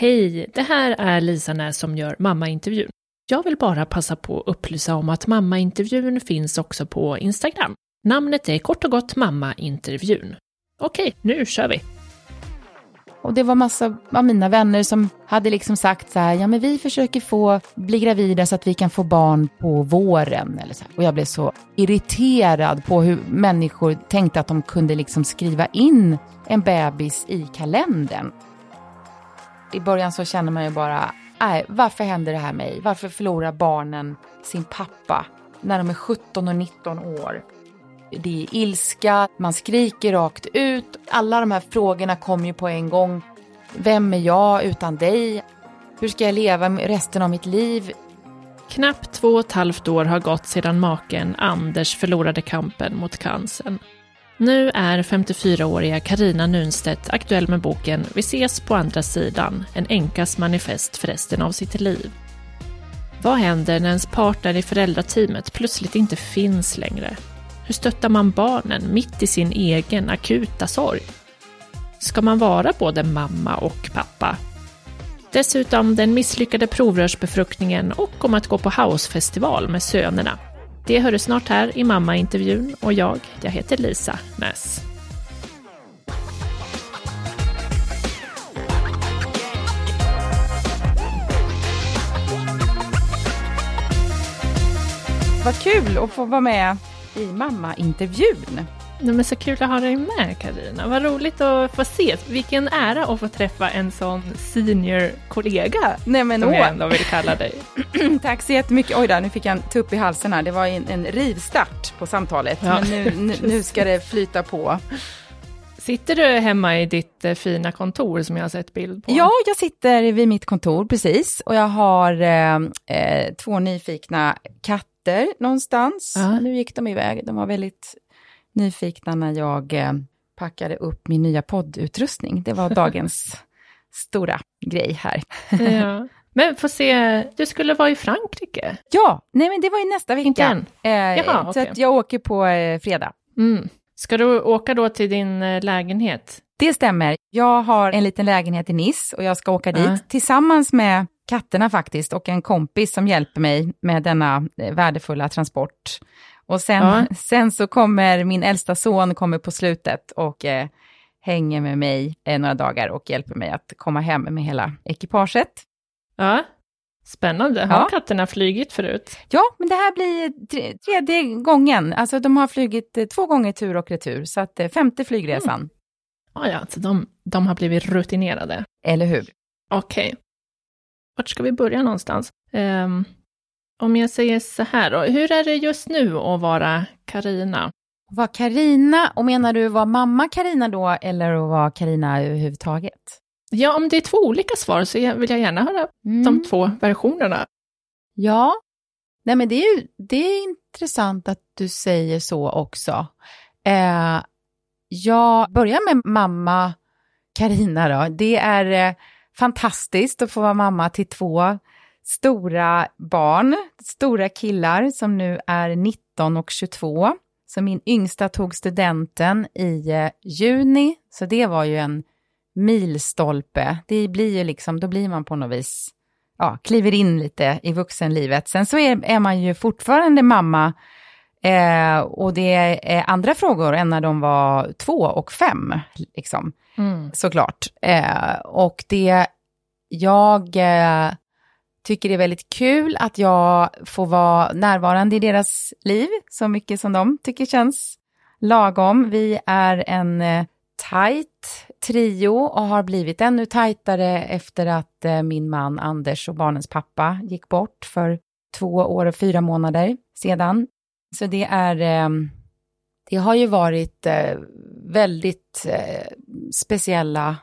Hej, det här är Lisa Näs som gör mammaintervjun. Jag vill bara passa på att upplysa om att mammaintervjun finns också på Instagram. Namnet är kort och gott mammaintervjun. Okej, nu kör vi! Och det var massa av mina vänner som hade liksom sagt så här, ja men vi försöker få bli gravida så att vi kan få barn på våren. Eller så här. Och jag blev så irriterad på hur människor tänkte att de kunde liksom skriva in en bebis i kalendern. I början så känner man ju bara, nej, varför händer det här mig? Varför förlorar barnen sin pappa när de är 17 och 19 år? Det är ilska, man skriker rakt ut. Alla de här frågorna kommer ju på en gång. Vem är jag utan dig? Hur ska jag leva resten av mitt liv? Knappt två och ett halvt år har gått sedan maken Anders förlorade kampen mot cancern. Nu är 54-åriga Karina Nunstedt aktuell med boken Vi ses på andra sidan, en änkas manifest för resten av sitt liv. Vad händer när ens partner i föräldrateamet plötsligt inte finns längre? Hur stöttar man barnen mitt i sin egen akuta sorg? Ska man vara både mamma och pappa? Dessutom den misslyckade provrörsbefruktningen och om att gå på housefestival med sönerna. Det hör du snart här i mammaintervjun och jag, jag heter Lisa Näs. Vad kul att få vara med i mammaintervjun. Nej, men så kul att ha dig med Karina. Vad roligt att få ses. Vilken ära att få träffa en sån senior kollega. Nej, men som åh. jag ändå vill kalla dig. Tack så jättemycket. Oj då, nu fick jag en tupp i halsen här. Det var en, en rivstart på samtalet. Ja. Men nu, nu, nu ska det flyta på. Sitter du hemma i ditt eh, fina kontor som jag har sett bild på? Ja, jag sitter vid mitt kontor precis och jag har eh, eh, två nyfikna katter någonstans. Ja. Nu gick de iväg. De var väldigt nyfikna när jag eh, packade upp min nya poddutrustning. Det var dagens stora grej här. ja. Men få se, du skulle vara i Frankrike? Ja, nej men det var ju nästa vecka. Eh, Jaha, så okej. att jag åker på eh, fredag. Mm. Ska du åka då till din eh, lägenhet? Det stämmer. Jag har en liten lägenhet i Nice och jag ska åka dit tillsammans med katterna faktiskt och en kompis som hjälper mig med denna eh, värdefulla transport. Och sen, Ja. sen så kommer min äldsta son kommer på slutet och eh, hänger med mig eh, några dagar och hjälper mig att komma hem med hela ekipaget. Ja. Spännande. Har Ja. katterna flygit förut? Ja, men det här blir tre, tredje gången. Alltså de har flugit eh, två gånger tur och retur, så att eh, femte flygresan. Ah, ja, så de, de har blivit rutinerade. Eller hur? Okej. Vart ska vi börja någonstans? Ehm, om jag säger så här då, hur är det just nu att vara Karina? Var Karina, och menar du var mamma Karina då, eller att vara Karina överhuvudtaget? Ja, om det är två olika svar så vill jag gärna höra Mm. de två versionerna. Ja, nej men det är ju det är intressant att du säger så också. Eh, jag börjar med mamma Karina då. Det är eh, fantastiskt att få vara mamma till två stora barn, stora killar som nu är 19 och 22. Så min yngsta tog studenten i eh, juni, så det var ju en milstolpe. Det blir ju liksom, då blir man på något vis ja, kliver in lite i vuxenlivet. Sen så är, är man ju fortfarande mamma eh, och det är andra frågor än när de var två och fem, liksom, Mm. såklart. Eh, och det jag eh, tycker det är väldigt kul att jag får vara närvarande i deras liv så mycket som de tycker känns lagom. Vi är en eh, tajt trio och har blivit ännu tajtare efter att eh, min man Anders och barnens pappa gick bort för två år och fyra månader sedan. Så det är, eh, det har ju varit väldigt speciella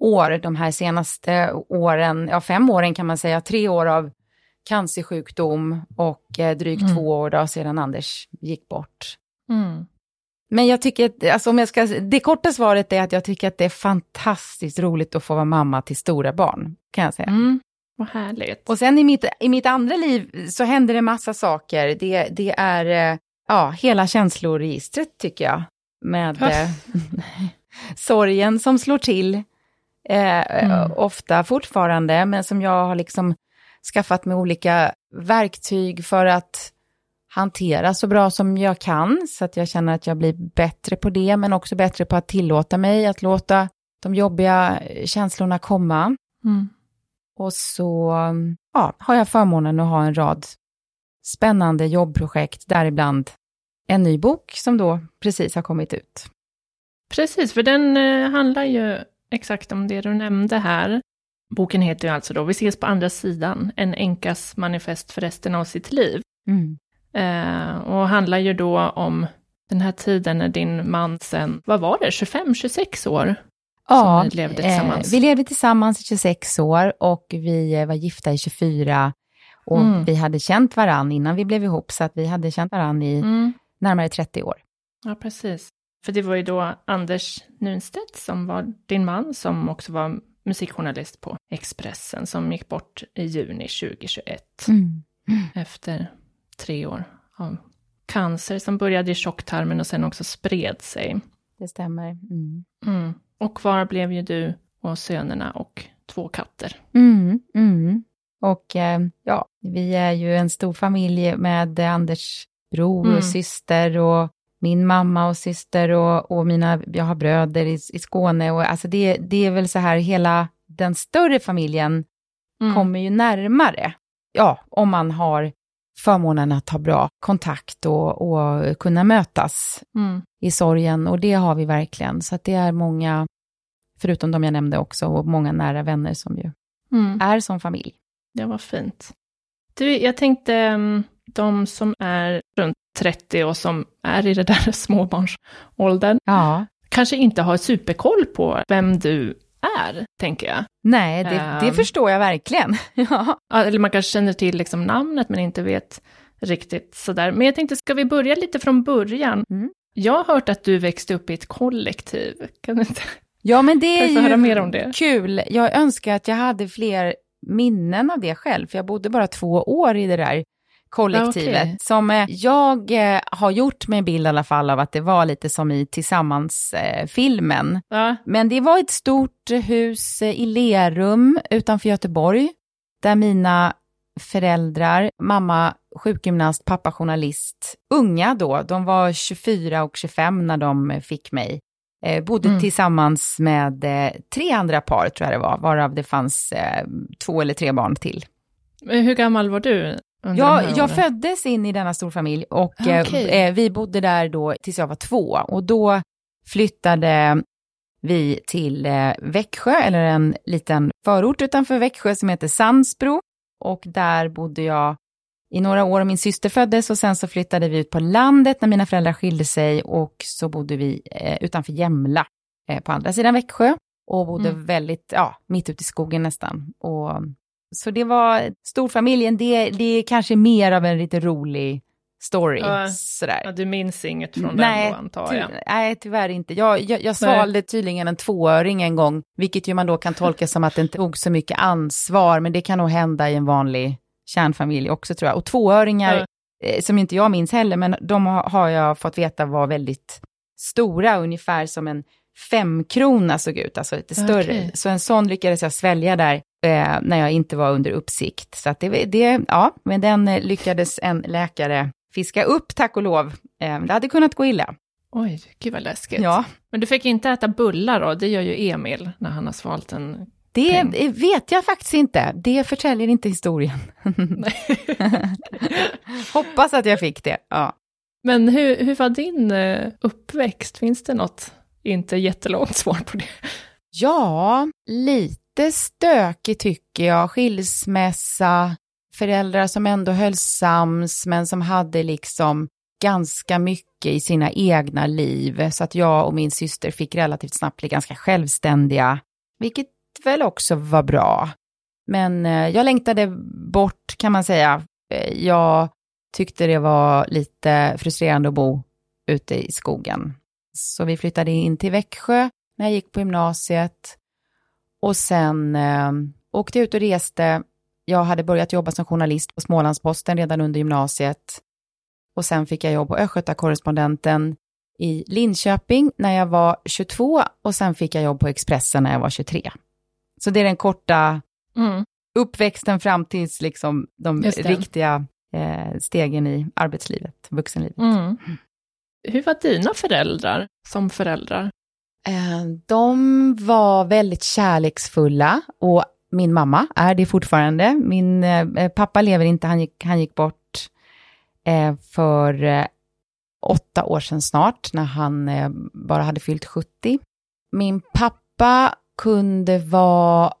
år de här senaste åren, ja fem åren kan man säga, tre år av cancersjukdom och eh, drygt Mm. två år då sedan Anders gick bort. Mm. Men jag tycker, att, alltså om jag ska, det korta svaret är att jag tycker att det är fantastiskt roligt att få vara mamma till stora barn, kan jag säga. Mm. Vad härligt. Och sen i mitt, i mitt andra liv så händer det massa saker. Det, det är eh, ja, hela känsloregistret tycker jag. Med eh, sorgen som slår till, eh, mm. ofta fortfarande, men som jag har liksom skaffat mig olika verktyg för att hantera så bra som jag kan, så att jag känner att jag blir bättre på det, men också bättre på att tillåta mig att låta de jobbiga känslorna komma. Mm. Och så ja, har jag förmånen att ha en rad spännande jobbprojekt, däribland en ny bok som då precis har kommit ut. Precis, för den eh, handlar ju exakt om det du nämnde här. Boken heter ju alltså då Vi ses på andra sidan, en enkas manifest för resten av sitt liv. Mm. Eh, och handlar ju då om den här tiden när din man sen, vad var det, 25-26 år? Ja, ni levde tillsammans. Eh, vi levde tillsammans i 26 år och vi eh, var gifta i 24. Och mm. vi hade känt varann innan vi blev ihop, så att vi hade känt varann i mm. närmare 30 år. Ja, precis. För det var ju då Anders Nunstedt som var din man, som också var musikjournalist på Expressen, som gick bort i juni 2021. Mm. Efter tre år av cancer som började i tjocktarmen och sen också spred sig. Det stämmer. Mm. Mm. Och kvar blev ju du och sönerna och två katter. Mm, mm. Och eh, ja, vi är ju en stor familj med Anders bror mm. och syster och min mamma och syster och, och mina, jag har bröder i, i Skåne och alltså det, det är väl så här hela den större familjen mm. kommer ju närmare. Ja, om man har förmånen att ha bra kontakt och, och kunna mötas mm. i sorgen och det har vi verkligen. Så det är många, förutom de jag nämnde också, och många nära vänner som ju mm. är som familj. Det var fint. Du, jag tänkte, mm, de som är runt 30 och som är i det där småbarnsåldern, ja. kanske inte har superkoll på vem du är, tänker jag. Nej, det, det um, förstår jag verkligen. ja. Eller man kanske känner till liksom namnet men inte vet riktigt sådär. Men jag tänkte, ska vi börja lite från början? Mm. Jag har hört att du växte upp i ett kollektiv. Kan du inte Ja, men det är ju höra mer om det? kul. Jag önskar att jag hade fler minnen av det själv, för jag bodde bara två år i det där kollektivet. Okay. Som eh, jag eh, har gjort mig en bild i alla fall av att det var lite som i Tillsammans-filmen. Eh, ja. Men det var ett stort hus i Lerum utanför Göteborg, där mina föräldrar, mamma sjukgymnast, pappa journalist, unga då, de var 24 och 25 när de fick mig. Eh, bodde mm. tillsammans med eh, tre andra par, tror jag det var, varav det fanns eh, två eller tre barn till. Hur gammal var du? Ja, jag föddes in i denna storfamilj och okay. eh, vi bodde där då tills jag var två. Och då flyttade vi till eh, Växjö, eller en liten förort utanför Växjö som heter Sandsbro. Och där bodde jag i några år och min syster föddes och sen så flyttade vi ut på landet när mina föräldrar skilde sig och så bodde vi eh, utanför Jämla eh, på andra sidan Växjö och bodde mm. väldigt, ja, mitt ute i skogen nästan. Och, så det var storfamiljen, det, det är kanske mer av en lite rolig story. Uh, sådär. Ja, du minns inget från nej, den då antar jag? nej, tyvärr inte. Jag, jag, jag svalde tydligen en tvåöring en gång, vilket ju man då kan tolka som att den tog så mycket ansvar, men det kan nog hända i en vanlig kärnfamilj också tror jag. Och tvåöringar, mm. som inte jag minns heller, men de har jag fått veta var väldigt stora, ungefär som en femkrona såg ut, alltså lite större. Okay. Så en sån lyckades jag svälja där eh, när jag inte var under uppsikt. Så att det, det, ja, men den lyckades en läkare fiska upp, tack och lov. Eh, det hade kunnat gå illa. Oj, gud vad läskigt. Ja. Men du fick inte äta bullar då? Det gör ju Emil när han har svalt en det Peng. vet jag faktiskt inte. Det förtäljer inte historien. Hoppas att jag fick det. Ja. Men hur, hur var din eh, uppväxt? Finns det något inte jättelångt svar på det? Ja, lite stökig tycker jag. Skilsmässa, föräldrar som ändå höll sams men som hade liksom ganska mycket i sina egna liv. Så att jag och min syster fick relativt snabbt bli ganska självständiga. Vilket väl också var bra. Men eh, jag längtade bort kan man säga. Eh, jag tyckte det var lite frustrerande att bo ute i skogen. Så vi flyttade in till Växjö när jag gick på gymnasiet. Och sen eh, åkte jag ut och reste. Jag hade börjat jobba som journalist på Smålandsposten redan under gymnasiet. Och sen fick jag jobb på Östgötakorrespondenten i Linköping när jag var 22 och sen fick jag jobb på Expressen när jag var 23. Så det är den korta Mm. uppväxten fram tills liksom de riktiga eh, stegen i arbetslivet, vuxenlivet. Mm. Hur var dina föräldrar som föräldrar? Eh, de var väldigt kärleksfulla och min mamma är det fortfarande. Min eh, eh, pappa lever inte, han gick, han gick bort för åtta år sedan snart, när han bara hade fyllt 70. Min pappa kunde vara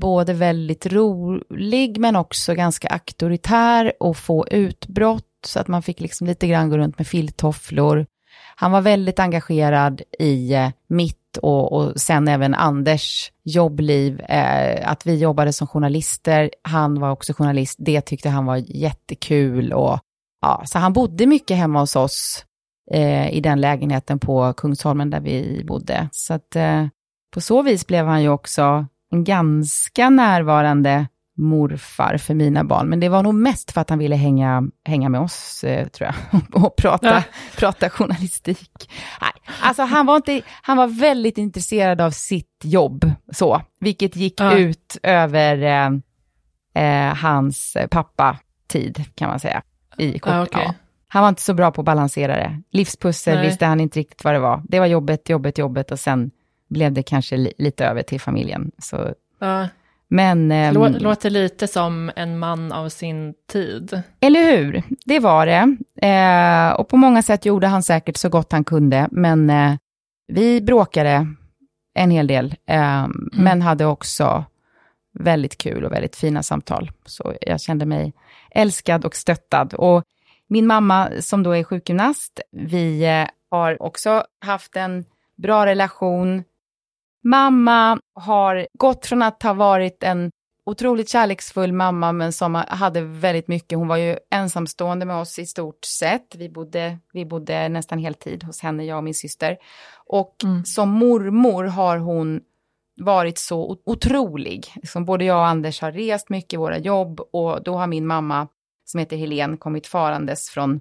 både väldigt rolig men också ganska auktoritär och få utbrott så att man fick liksom lite grann gå runt med filttofflor. Han var väldigt engagerad i eh, mitt och, och sen även Anders jobbliv, eh, att vi jobbade som journalister. Han var också journalist, det tyckte han var jättekul och ja, så han bodde mycket hemma hos oss eh, i den lägenheten på Kungsholmen där vi bodde. Så att eh, på så vis blev han ju också en ganska närvarande morfar för mina barn. Men det var nog mest för att han ville hänga, hänga med oss, eh, tror jag, och prata, Ja. prata journalistik. Nej, alltså han var, inte, han var väldigt intresserad av sitt jobb, så, vilket gick Ja. ut över eh, eh, hans pappatid, kan man säga. I kort, ja. Han var inte så bra på att balansera det. Livspussel Nej. visste han inte riktigt vad det var. Det var jobbet, jobbet, jobbet och sen blev det kanske li- lite över till familjen. Så, Ja, men, ehm, lå- låter lite som en man av sin tid. eller hur? Det var det. Eh, och på många sätt gjorde han säkert så gott han kunde, men eh, vi bråkade en hel del, eh, men hade också väldigt kul och väldigt fina samtal. Så jag kände mig älskad och stöttad. Och min mamma, som då är sjukgymnast, vi eh, har också haft en bra relation. Mamma har gått från att ha varit en otroligt kärleksfull mamma, men som hade väldigt mycket. Hon var ju ensamstående med oss i stort sett. Vi bodde, vi bodde nästan heltid hos henne, jag och min syster. Och Mm. som mormor har hon varit så otrolig. Liksom både jag och Anders har rest mycket i våra jobb och då har min mamma, som heter Helen, kommit farandes från,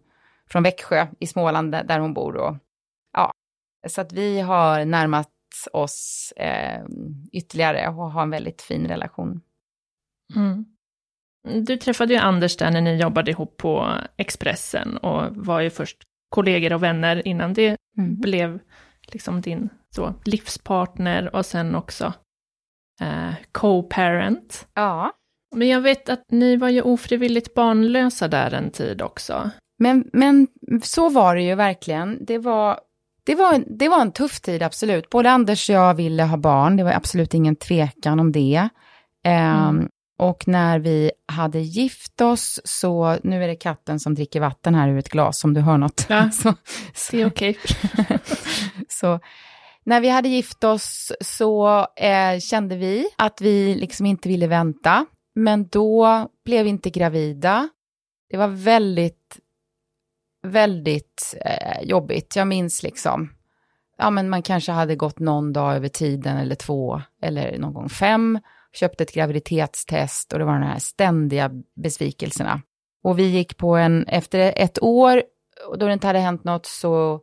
från Växjö i Småland där, där hon bor. Och, ja, så att vi har närmat oss eh, ytterligare och har en väldigt fin relation. Mm. Du träffade ju Anders där när ni jobbade ihop på Expressen och var ju först kollegor och vänner innan det Mm. blev liksom din så, livspartner och sen också eh, co-parent. Ja. Men jag vet att ni var ju ofrivilligt barnlösa där en tid också. Men, men så var det ju verkligen. Det var, det, var, det var en tuff tid, absolut. Både Anders och jag ville ha barn, det var absolut ingen tvekan om det. Ehm, Och när vi hade gift oss, så nu är det katten som dricker vatten här ur ett glas, om du hör något. Ja. så, Det är okej. så när vi hade gift oss så eh, kände vi att vi liksom inte ville vänta. Men då blev vi inte gravida. Det var väldigt, väldigt eh, jobbigt. Jag minns liksom, ja men man kanske hade gått någon dag över tiden eller två eller någon gång fem, köpte ett graviditetstest och det var de här ständiga besvikelserna. Och vi gick på en, efter ett år, och då det inte hade hänt något så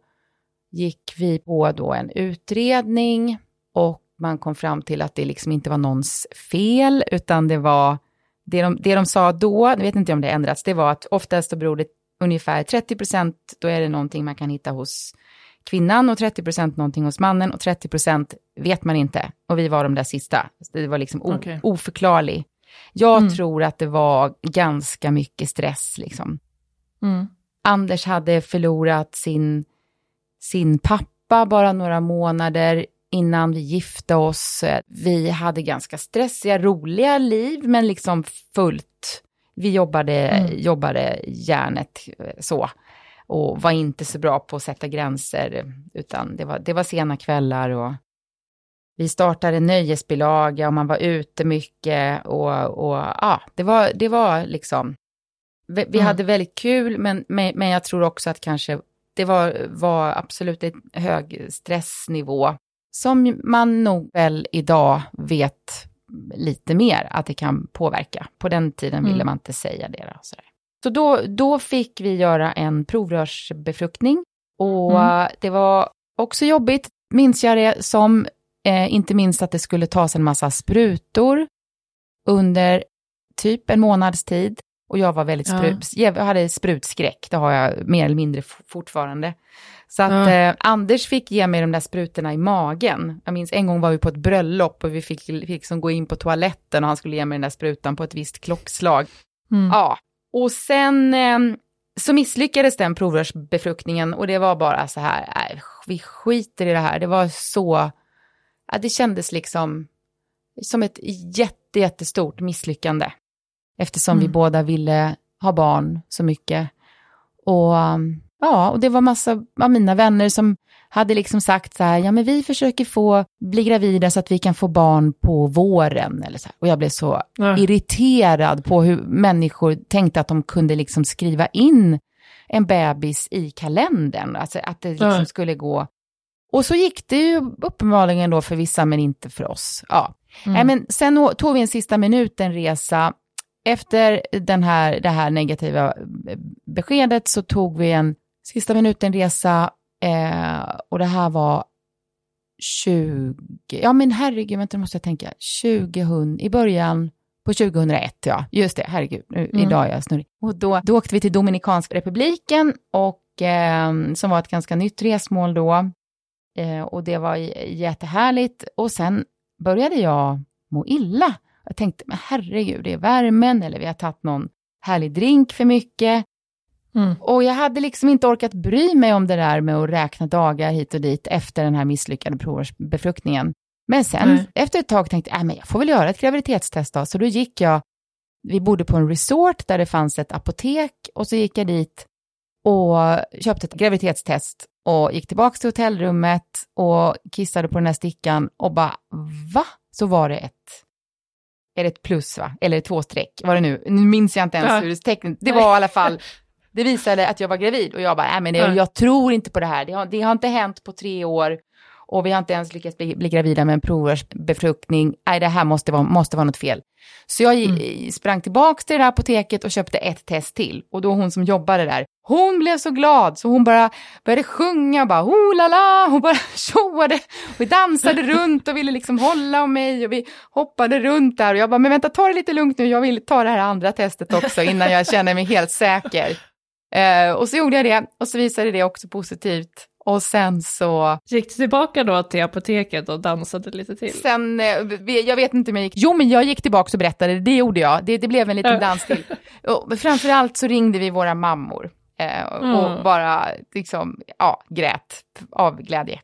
gick vi på då en utredning och man kom fram till att det liksom inte var någons fel, utan det var, det de, det de sa då, jag vet inte om det ändrats, det var att oftast så beror det ungefär 30 procent, då är det någonting man kan hitta hos kvinnan och 30 procent någonting hos mannen och 30 procent vet man inte. Och vi var de där sista. Det var liksom o- Okej. oförklarlig. Jag Mm. tror att det var ganska mycket stress liksom. Mm. Anders hade förlorat sin, sin pappa bara några månader innan vi gifte oss. Vi hade ganska stressiga, roliga liv, men liksom fullt. Vi jobbade, Mm. jobbade järnet eh, så. Och var inte så bra på att sätta gränser, utan det var, det var sena kvällar och vi startade nöjesbilaga och man var ute mycket och, och ja, det var, det var liksom, vi, vi Mm. hade väldigt kul, men, men, men jag tror också att kanske det var, var absolut en hög stressnivå som man nog väl idag vet lite mer att det kan påverka. På den tiden ville Mm. man inte säga det. Och sådär. Så då, då fick vi göra en provrörsbefruktning och Mm. eh, det var också jobbigt, minns jag det som, Eh, inte minst att det skulle tas en massa sprutor under typ en månads tid. Och jag var väldigt sprut, ja. jag hade sprutskräck, det har jag mer eller mindre fortfarande. Så att ja. eh, Anders fick ge mig de där sprutorna i magen. Jag minns en gång var vi på ett bröllop och vi fick, fick liksom gå in på toaletten och han skulle ge mig den där sprutan på ett visst klockslag. Mm. Ja, och sen eh, så misslyckades den provrörsbefruktningen och det var bara så här, nej, vi skiter i det här. Det var så, ja, det kändes liksom som ett jätte, jättestort misslyckande. Eftersom mm. vi båda ville ha barn så mycket. Och ja, och det var massa av mina vänner som hade liksom sagt så här, ja men vi försöker få bli gravida så att vi kan få barn på våren. Eller så här. Och jag blev så ja. irriterad på hur människor tänkte att de kunde liksom skriva in en bebis i kalendern, alltså att det liksom ja. skulle gå. Och så gick det ju uppenbarligen då för vissa men inte för oss. Ja. Mm. Nej, men sen tog vi en sista minuten-resa efter den här, det här negativa beskedet så tog vi en sista minuten-resa eh, och det här var 20, ja men herregud, vänta nu måste jag tänka, 2000, i början på 2001 ja, just det, herregud, nu, mm. idag är jag snurrig. Och då, då åkte vi till Dominikanska republiken och eh, som var ett ganska nytt resmål då. Eh, och det var jättehärligt och sen började jag må illa. Jag tänkte, men herregud, det är värmen eller vi har tagit någon härlig drink för mycket. Mm. Och jag hade liksom inte orkat bry mig om det där med att räkna dagar hit och dit efter den här misslyckade provbefruktningen. Men sen mm. efter ett tag tänkte jag, äh, men jag får väl göra ett graviditetstest då. Så då gick jag, vi bodde på en resort där det fanns ett apotek och så gick jag dit och köpte ett graviditetstest och gick tillbaka till hotellrummet och kissade på den här stickan och bara, va? Så var det ett är det ett plus va? Eller två streck, vad det nu, nu minns jag inte ens ja. hur det tecknet, det var i alla fall, det visade att jag var gravid och jag bara, nej men det, ja. jag tror inte på det här, det har, det har inte hänt på tre år och vi har inte ens lyckats bli, bli gravida med en provrörsbefruktning, nej det här måste vara, måste vara något fel. Så jag mm. sprang tillbaka till det där apoteket och köpte ett test till. Och då hon som jobbade där, hon blev så glad så hon bara började sjunga, bara oh la la, hon bara tjoade. Vi dansade runt och ville liksom hålla om mig och vi hoppade runt där och jag bara, men vänta ta det lite lugnt nu, jag vill ta det här andra testet också innan jag känner mig helt säker. Uh, och så gjorde jag det och så visade det också positivt. Och sen så... Gick du tillbaka då till apoteket och dansade lite till? Sen, eh, jag vet inte om jag gick... Jo, men jag gick tillbaka och berättade, det gjorde jag. Det, det blev en liten dans till. Och framförallt så ringde vi våra mammor eh, och mm. bara liksom, ja, grät av glädje.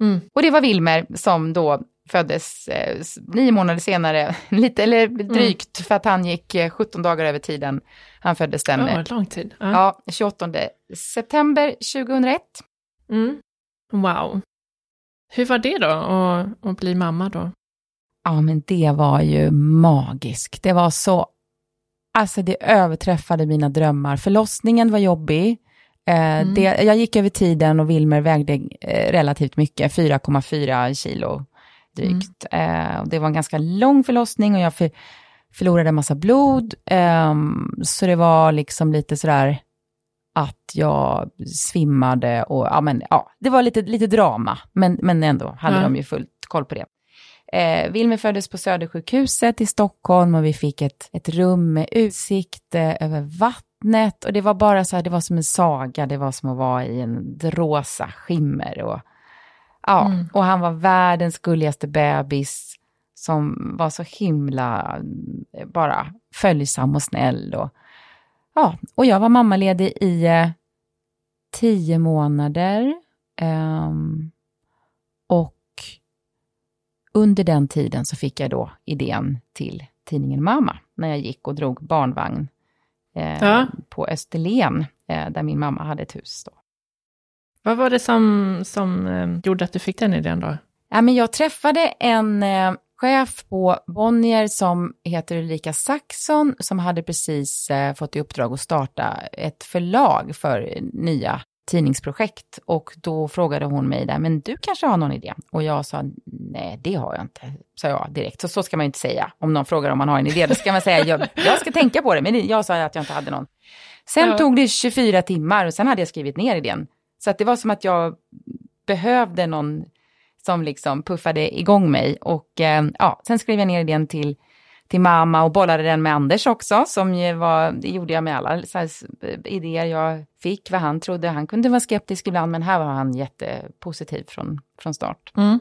Mm. Och det var Wilmer som då föddes eh, nio månader senare, lite, eller mm. drygt, mm. för att han gick 17 dagar över tiden. Han föddes den oh, lång tid. Uh. Ja, 28 september 2001. Mm. Wow. Hur var det då att, att bli mamma då? Ja, men det var ju magiskt. Det var så, alltså det överträffade mina drömmar. Förlossningen var jobbig. Eh, mm. det, jag gick över tiden och Wilmer vägde eh, relativt mycket, 4,4 kilo drygt. Mm. Eh, det var en ganska lång förlossning och jag för, förlorade en massa blod. Ehm, så det var liksom lite sådär, att jag svimmade och ja, men, ja, det var lite, lite drama, men, men ändå hade mm. de ju fullt koll på det. Eh, Wilmer föddes på Södersjukhuset i Stockholm och vi fick ett, ett rum med utsikt över vattnet och det var bara så här, det var som en saga, det var som att vara i en rosa skimmer och ja, mm. och han var världens gulligaste bebis som var så himla eh, bara följsam och snäll och Ja, och jag var mammaledig i eh, tio månader. Um, och under den tiden så fick jag då idén till tidningen Mamma, när jag gick och drog barnvagn eh, ja. på Österlen, eh, där min mamma hade ett hus. Då. Vad var det som, som eh, gjorde att du fick den idén då? Ja, men jag träffade en eh, chef på Bonnier som heter Ulrika Saxon som hade precis eh, fått i uppdrag att starta ett förlag för nya tidningsprojekt och då frågade hon mig där, men du kanske har någon idé? Och jag sa, nej det har jag inte, sa jag direkt. Så så ska man ju inte säga om någon frågar om man har en idé, då ska man säga, jag, jag ska tänka på det, men jag sa att jag inte hade någon. Sen ja. tog det 24 timmar och sen hade jag skrivit ner idén. Så att det var som att jag behövde någon som liksom puffade igång mig. Och eh, ja, sen skrev jag ner idén till, till mamma och bollade den med Anders också, som ju var, det gjorde jag med alla här, idéer jag fick, vad han trodde. Han kunde vara skeptisk ibland, men här var han jättepositiv från, från start. Mm.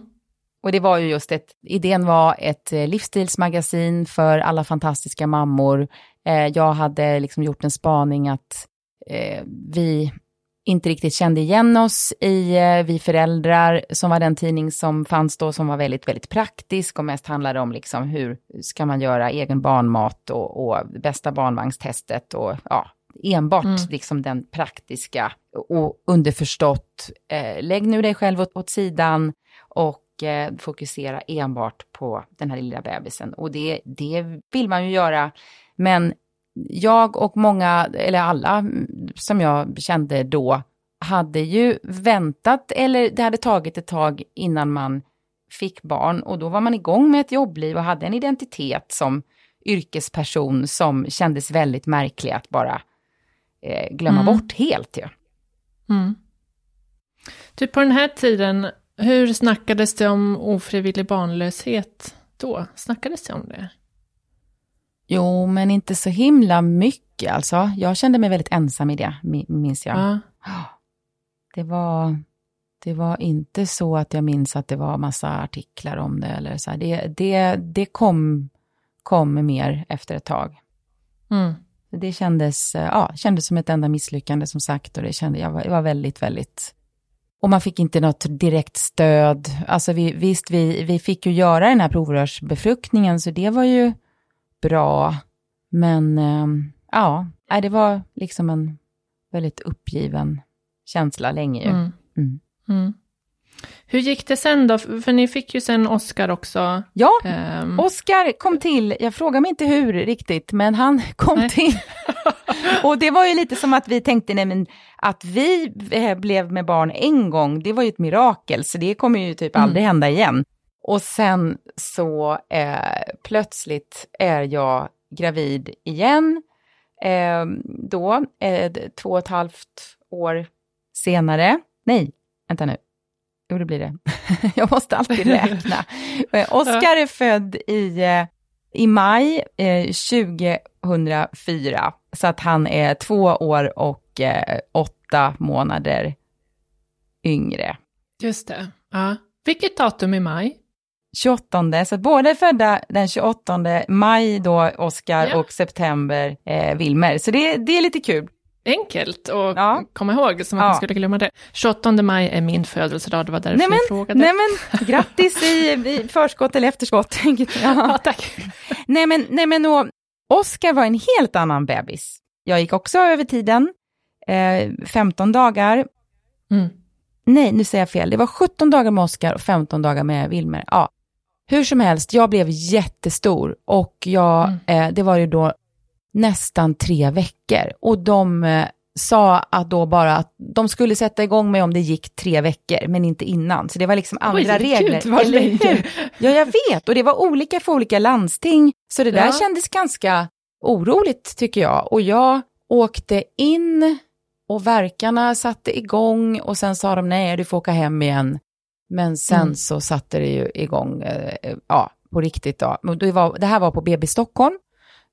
Och det var ju just ett, idén var ett eh, livsstilsmagasin för alla fantastiska mammor. Eh, jag hade liksom gjort en spaning att eh, vi inte riktigt kände igen oss i eh, Vi föräldrar, som var den tidning som fanns då, som var väldigt, väldigt praktisk och mest handlade om liksom hur ska man göra egen barnmat och, och bästa barnvagnstestet och ja, enbart mm. liksom den praktiska och underförstått, eh, lägg nu dig själv åt, åt sidan och eh, fokusera enbart på den här lilla bebisen. Och det, det vill man ju göra, men jag och många, eller alla som jag kände då, hade ju väntat, eller det hade tagit ett tag innan man fick barn och då var man igång med ett jobbliv och hade en identitet som yrkesperson som kändes väldigt märklig att bara eh, glömma mm. bort helt ju. Ja. Mm. Typ på den här tiden, hur snackades det om ofrivillig barnlöshet då? Snackades det om det? Jo, men inte så himla mycket alltså. Jag kände mig väldigt ensam i det, minns jag. Ja. Det var, det var inte så att jag minns att det var massa artiklar om det eller så. Det, det, det kom, kom mer efter ett tag. Mm. Det kändes, ja, kändes som ett enda misslyckande som sagt och det kände jag var, jag var väldigt, väldigt och man fick inte något direkt stöd. Alltså vi, visst, vi, vi fick ju göra den här provrörsbefruktningen, så det var ju bra. Men eh, ja, det var liksom en väldigt uppgiven känsla länge ju. Mm. Mm. Mm. Hur gick det sen då? För ni fick ju sen Oscar också. Ja, um... Oscar kom till, jag frågar mig inte hur riktigt, men han kom nej. till. och det var ju lite som att vi tänkte, nej men att vi eh, blev med barn en gång, det var ju ett mirakel, så det kommer ju typ aldrig mm. hända igen. Och sen så eh, plötsligt är jag gravid igen. Eh, då, eh, två och ett halvt år senare. Nej, vänta nu. Jo, det blir det. jag måste alltid räkna. Eh, Oskar är född i, eh, i maj eh, 2004, så att han är två år och åtta månader yngre. Just det. Ja. Vilket datum i maj? 28, så båda är födda den 28 maj då, Oskar, ja. och september, eh, Wilmer. Så det, det är lite kul. Enkelt att ja. komma ihåg, som att ja. man skulle glömma det. 28 maj är min födelsedag, det var därför nej men, jag frågade. Nej men, grattis i, i förskott eller efterskott. ja. ja, tack. Nej men, nej men och, Oskar var en helt annan bebis. Jag gick också över tiden, eh, 15 dagar. Mm. Nej, nu säger jag fel. Det var 17 dagar med Oskar och 15 dagar med Wilmer. Ja, hur som helst, jag blev jättestor och jag, mm. eh, det var ju då nästan tre veckor. Och de eh, sa att då bara att de skulle sätta igång mig om det gick tre veckor, men inte innan. Så det var liksom andra Oj, regler. Gud, vad länge. Ja, jag vet. Och det var olika för olika landsting. Så det där ja. kändes ganska oroligt tycker jag. Och jag åkte in och verkarna satte igång och sen sa de nej, du får åka hem igen. Men sen mm. så satte det ju igång, eh, ja, på riktigt då. Det, var, det här var på BB Stockholm,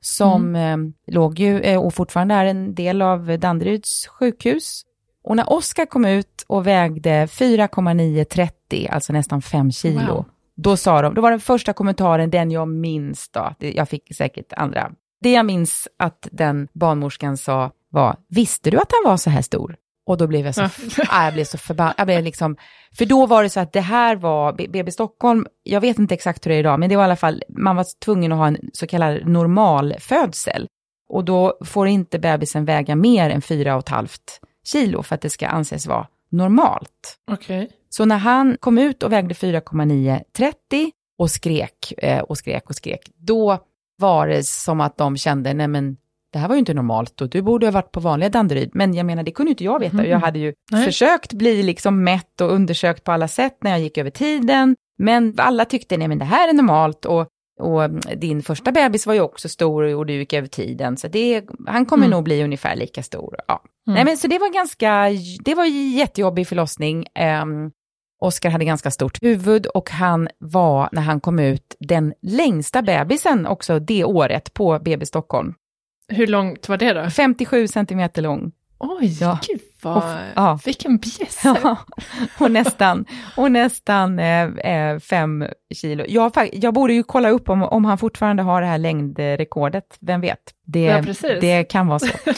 som mm. eh, låg ju, eh, och fortfarande är en del av Danderyds sjukhus. Och när Oskar kom ut och vägde 4,930, alltså nästan 5 kilo, wow. då sa de, då var den första kommentaren den jag minns då, jag fick säkert andra. Det jag minns att den barnmorskan sa var, visste du att han var så här stor? Och då blev jag så, ja. jag blev så förbannad. liksom, för då var det så att det här var, BB Stockholm, jag vet inte exakt hur det är idag, men det var i alla fall, man var tvungen att ha en så kallad normalfödsel. Och då får inte bebisen väga mer än 4,5 kilo för att det ska anses vara normalt. Okay. Så när han kom ut och vägde 4,930 och skrek eh, och skrek och skrek, då var det som att de kände, nej men det här var ju inte normalt och du borde ha varit på vanliga Danderyd. Men jag menar, det kunde inte jag veta. Mm. Jag hade ju Nej. försökt bli liksom mätt och undersökt på alla sätt när jag gick över tiden. Men alla tyckte, nej men det här är normalt och, och din första bebis var ju också stor och du gick över tiden. Så det, han kommer mm. nog bli ungefär lika stor. Ja. Mm. Nej men så det var ganska, det var jättejobbig förlossning. Um, Oskar hade ganska stort huvud och han var, när han kom ut, den längsta bebisen också det året på BB Stockholm. Hur långt var det då? 57 centimeter lång. Oj, ja. gud vad, och, ja. vilken bjässe. Ja, och nästan, och nästan eh, eh, fem kilo. Jag, jag borde ju kolla upp om, om han fortfarande har det här längdrekordet, vem vet? Det, ja, det kan vara så.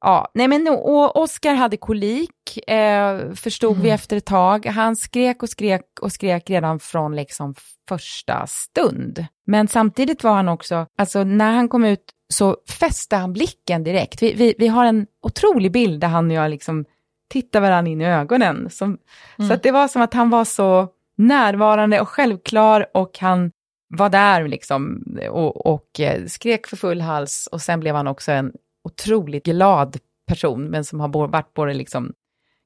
Ja, nej men och Oskar hade kolik, eh, förstod mm. vi efter ett tag. Han skrek och skrek och skrek redan från liksom första stund. Men samtidigt var han också, alltså när han kom ut så fäste han blicken direkt. Vi, vi, vi har en otrolig bild där han och jag liksom tittar varandra in i ögonen. Som, mm. Så att det var som att han var så närvarande och självklar och han var där liksom och, och eh, skrek för full hals och sen blev han också en otroligt glad person, men som har varit både liksom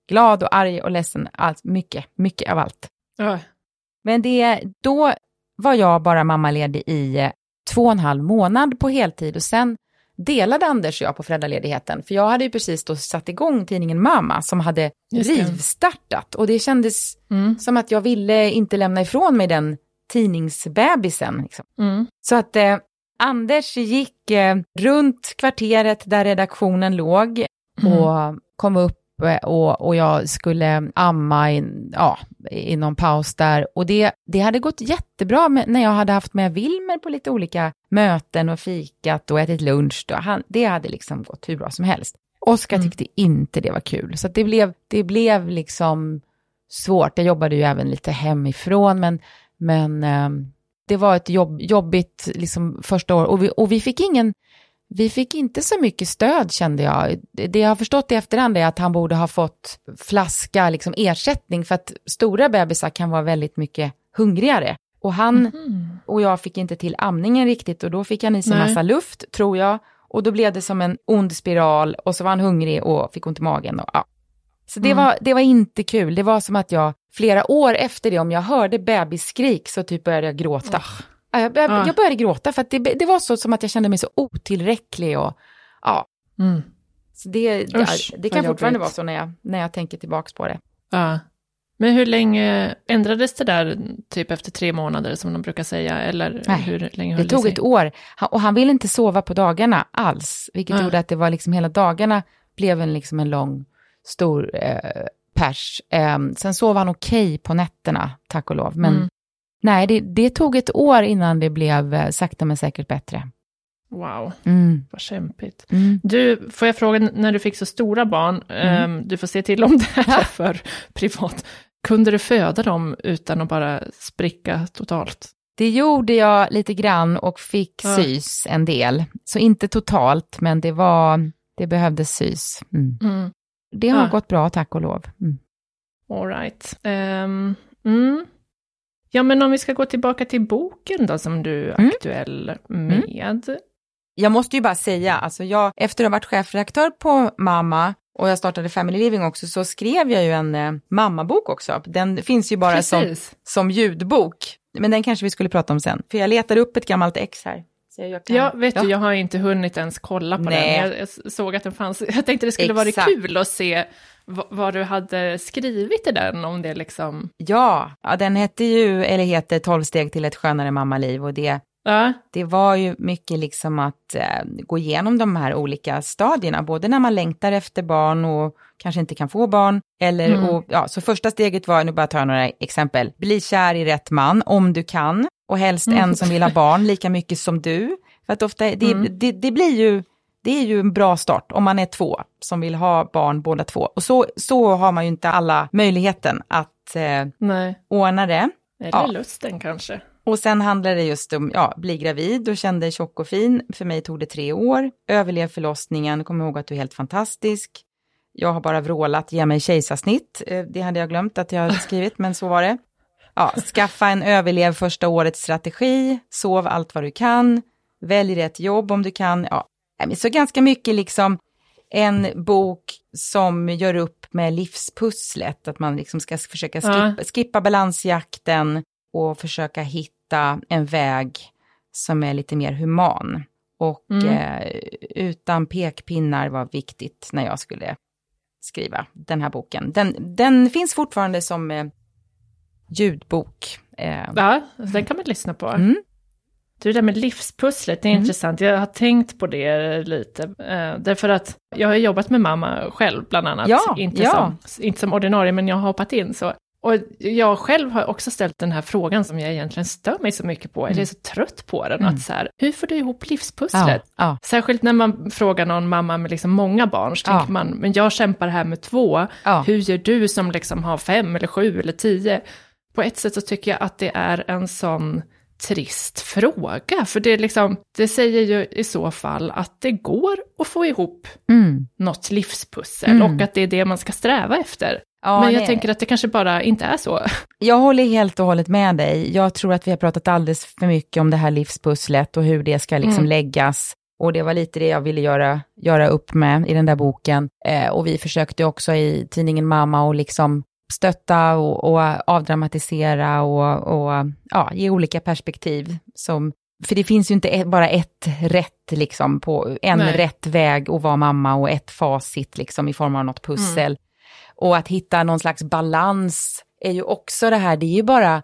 glad och arg och ledsen, allt, mycket, mycket av allt. Ja. Men det, då var jag bara mammaledig i eh, två och en halv månad på heltid och sen delade Anders och jag på föräldraledigheten, för jag hade ju precis då satt igång tidningen Mamma som hade rivstartat och det kändes mm. som att jag ville inte lämna ifrån mig den tidningsbebisen. Liksom. Mm. Så att eh, Anders gick eh, runt kvarteret där redaktionen låg mm. och kom upp och, och jag skulle amma in, ja, i någon paus där. Och det, det hade gått jättebra med, när jag hade haft med Wilmer på lite olika möten och fikat och ätit lunch. Då. Han, det hade liksom gått hur bra som helst. Oskar mm. tyckte inte det var kul, så det blev, det blev liksom svårt. Jag jobbade ju även lite hemifrån, men, men um, det var ett jobb, jobbigt liksom, första år och vi, och vi fick ingen vi fick inte så mycket stöd kände jag. Det jag har förstått i efterhand är att han borde ha fått flaska liksom, ersättning för att stora bebisar kan vara väldigt mycket hungrigare. Och han mm. och jag fick inte till amningen riktigt och då fick han i sig Nej. massa luft tror jag. Och då blev det som en ond spiral och så var han hungrig och fick ont i magen. Och, ja. Så det, mm. var, det var inte kul. Det var som att jag flera år efter det, om jag hörde bebisskrik så typ började jag gråta. Oh. Jag, jag, jag, började gråta för att det, det, var så som att jag kände mig så otillräcklig och ja. Mm. Så det, Usch, det, kan fortfarande vara så när jag, när jag tänker tillbaka på det. Ja. Men hur länge ändrades det där, typ efter tre månader som de brukar säga, eller Nej, hur länge höll det tog det ett år. Och han ville inte sova på dagarna alls, vilket ja. gjorde att det var liksom hela dagarna blev en, liksom en lång, stor eh, pers. Eh, sen sov han okej okay på nätterna, tack och lov. Men mm. Nej, det, det, tog ett år innan det blev eh, sakta men säkert bättre. Wow, mm. vad kämpigt. Mm. Du, får jag fråga, när du fick så stora barn, um, du får se till om det här är för privat, kunde du föda dem utan att bara spricka totalt? Det gjorde jag lite grann och fick ja. sys en del. Så inte totalt, men det var, det behövdes sys. Mm. Mm. Det har ja. gått bra, tack och lov. Mm. All right. Um, mm. Ja, men om vi ska gå tillbaka till boken då, som du är mm. aktuell mm. med. Jag måste ju bara säga, alltså jag, efter att ha varit chefredaktör på Mamma och jag startade Family Living också, så skrev jag ju en eh, mammabok också. Den finns ju bara som, som ljudbok. Men den kanske vi skulle prata om sen. För jag letade upp ett gammalt ex här. Jag kan... Ja, vet ja. du, jag har inte hunnit ens kolla på Nej. den. Jag, såg att den fanns. Jag tänkte det skulle Exakt. vara kul att se vad du hade skrivit i den, om det liksom... Ja, ja den hette ju, eller heter 12 steg till ett skönare mammaliv och det, ja. det var ju mycket liksom att äh, gå igenom de här olika stadierna, både när man längtar efter barn och kanske inte kan få barn, eller, mm. och, ja, så första steget var, nu bara tar jag några exempel, bli kär i rätt man om du kan, och helst mm. en som vill ha barn lika mycket som du. För att ofta, det, mm. det, det, blir ju, det är ju en bra start om man är två som vill ha barn båda två. Och så, så har man ju inte alla möjligheten att eh, Nej. ordna det. Eller ja. lusten kanske. Och sen handlar det just om, ja, bli gravid och kände tjock och fin. För mig tog det tre år. Överlev förlossningen, kom ihåg att du är helt fantastisk. Jag har bara vrålat, ge mig kejsarsnitt. Eh, det hade jag glömt att jag hade skrivit, men så var det ja, skaffa en överlev första årets strategi, sov allt vad du kan, välj rätt jobb om du kan. Ja, så ganska mycket liksom en bok som gör upp med livspusslet, att man liksom ska försöka skippa, ja. skippa balansjakten och försöka hitta en väg som är lite mer human. Och mm. eh, utan pekpinnar var viktigt när jag skulle skriva den här boken. Den, den finns fortfarande som eh, ljudbok. Eh. Ja, den kan man lyssna på. Mm. Det där med livspusslet, det är mm. intressant. Jag har tänkt på det lite. Eh, därför att jag har jobbat med mamma själv, bland annat. Ja, inte, ja. Som, inte som ordinarie, men jag har hoppat in så. Och jag själv har också ställt den här frågan som jag egentligen stör mig så mycket på, mm. eller är så trött på den, mm. att så här, hur får du ihop livspusslet? Ja, ja. Särskilt när man frågar någon mamma med liksom många barn, så ja. tänker man, men jag kämpar här med två, hur gör du som liksom har fem eller sju eller tio? På ett sätt så tycker jag att det är en sån trist fråga, för det, liksom, det säger ju i så fall att det går att få ihop mm. något livspussel mm. och att det är det man ska sträva efter. Ja, Men jag nej. tänker att det kanske bara inte är så. Jag håller helt och hållet med dig. Jag tror att vi har pratat alldeles för mycket om det här livspusslet och hur det ska liksom mm. läggas. Och det var lite det jag ville göra, göra upp med i den där boken. Eh, och vi försökte också i tidningen Mamma och liksom stötta och, och avdramatisera och, och ja, ge olika perspektiv. Som, för det finns ju inte ett, bara ett rätt, liksom, på, en Nej. rätt väg att vara mamma och ett facit liksom, i form av något pussel. Mm. Och att hitta någon slags balans är ju också det här, det är ju bara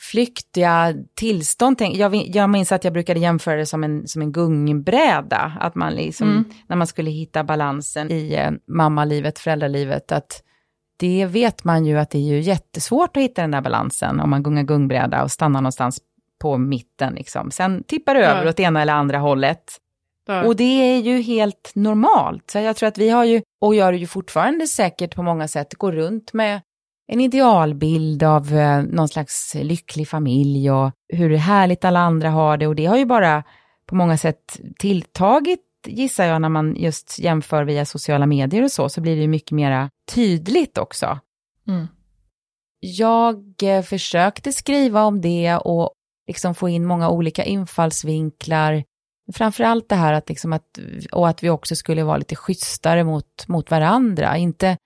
flyktiga tillstånd. Jag, jag minns att jag brukade jämföra det som en, som en gungbräda, att man liksom, mm. när man skulle hitta balansen i eh, mammalivet, föräldralivet, att det vet man ju att det är ju jättesvårt att hitta den där balansen om man gungar gungbräda och stannar någonstans på mitten. Liksom. Sen tippar det över ja. åt ena eller andra hållet. Ja. Och det är ju helt normalt. Så jag tror att vi har ju, och gör ju fortfarande säkert på många sätt, går runt med en idealbild av eh, någon slags lycklig familj och hur härligt alla andra har det. Och det har ju bara på många sätt tilltagit, gissar jag, när man just jämför via sociala medier och så, så blir det ju mycket mera tydligt också. Mm. Jag eh, försökte skriva om det och liksom få in många olika infallsvinklar. Framförallt det här att, liksom att, och att vi också skulle vara lite schysstare mot, mot varandra. Inte,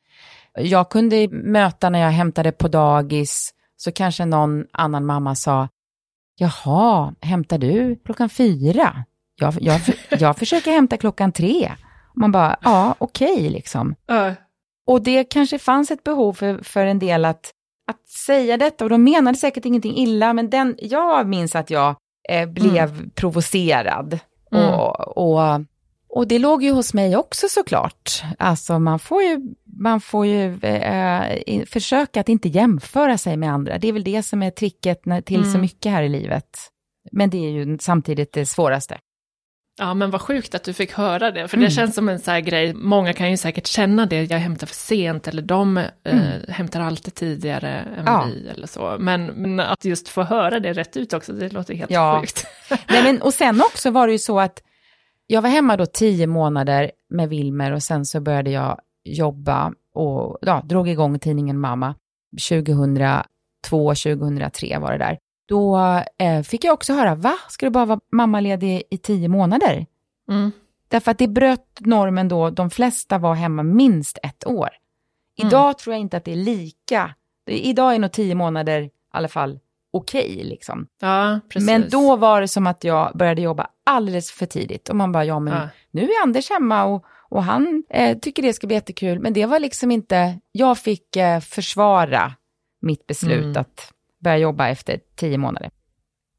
jag kunde möta när jag hämtade på dagis, så kanske någon annan mamma sa, jaha, hämtar du klockan fyra? Jag, jag, jag försöker hämta klockan tre. Man bara, ja, okej okay, liksom. Uh. Och det kanske fanns ett behov för, för en del att, att säga detta, och de menade säkert ingenting illa, men den, jag minns att jag eh, blev mm. provocerad. Mm. Och, och, och det låg ju hos mig också såklart. Alltså man får ju, man får ju eh, försöka att inte jämföra sig med andra. Det är väl det som är tricket när, till mm. så mycket här i livet. Men det är ju samtidigt det svåraste. Ja, men vad sjukt att du fick höra det, för mm. det känns som en sån här grej, många kan ju säkert känna det, jag hämtar för sent, eller de eh, mm. eh, hämtar alltid tidigare än ja. vi, eller så. Men, men, att just få höra det rätt ut också, det låter helt ja. sjukt. Nej, men, och sen också var det ju så att jag var hemma då tio månader med Wilmer och sen så började jag jobba och ja, drog igång tidningen Mamma 2002, 2003 var det där då eh, fick jag också höra, va, ska du bara vara mammaledig i tio månader? Mm. Därför att det bröt normen då, de flesta var hemma minst ett år. Idag mm. tror jag inte att det är lika, idag är nog tio månader i alla fall okej. Okay, liksom. ja, men då var det som att jag började jobba alldeles för tidigt. Och man bara, ja men ja. nu är Anders hemma och, och han eh, tycker det ska bli jättekul. Men det var liksom inte, jag fick eh, försvara mitt beslut mm. att börja jobba efter tio månader.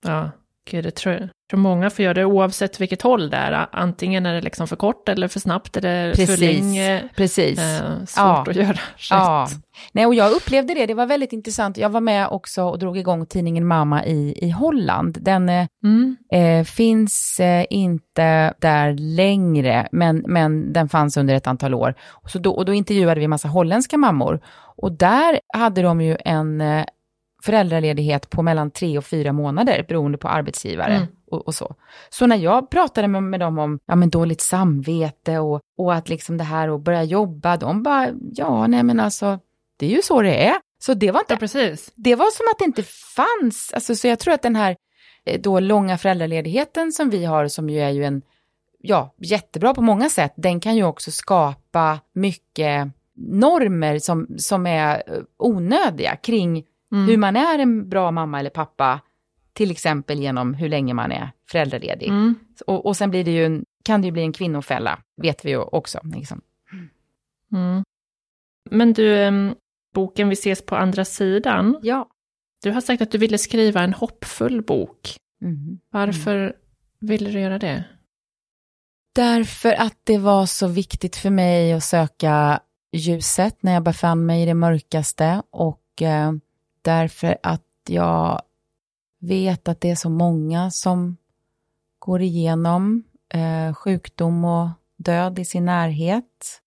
Ja, gud, det tror jag. tror många får göra det oavsett vilket håll det är. Antingen är det liksom för kort eller för snabbt eller precis, för länge. Precis. Eh, svårt ja. att göra rätt. Ja. Nej, och jag upplevde det, det var väldigt intressant. Jag var med också och drog igång tidningen Mamma i, i Holland. Den eh, mm. eh, finns eh, inte där längre, men, men den fanns under ett antal år. Så då, och då intervjuade vi massa holländska mammor. Och där hade de ju en eh, föräldraledighet på mellan tre och fyra månader beroende på arbetsgivare. Mm. Och, och, så. Så när jag pratade med, med dem om ja, men dåligt samvete och, och att liksom det här att börja jobba, de bara, ja, nej men alltså, det är ju så det är. Så det var inte, ja, precis. det var som att det inte fanns, alltså, så jag tror att den här eh, då långa föräldraledigheten som vi har, som ju är ju en, ja, jättebra på många sätt, den kan ju också skapa mycket normer som, som är eh, onödiga kring Mm. Hur man är en bra mamma eller pappa, till exempel genom hur länge man är föräldraledig. Mm. Och, och sen blir det ju en, kan det ju bli en kvinnofälla, vet vi ju också. Liksom. Mm. Men du, boken Vi ses på andra sidan. Ja. Du har sagt att du ville skriva en hoppfull bok. Mm. Varför ville du göra det? Därför att det var så viktigt för mig att söka ljuset när jag befann mig i det mörkaste och eh, därför att jag vet att det är så många som går igenom eh, sjukdom och död i sin närhet.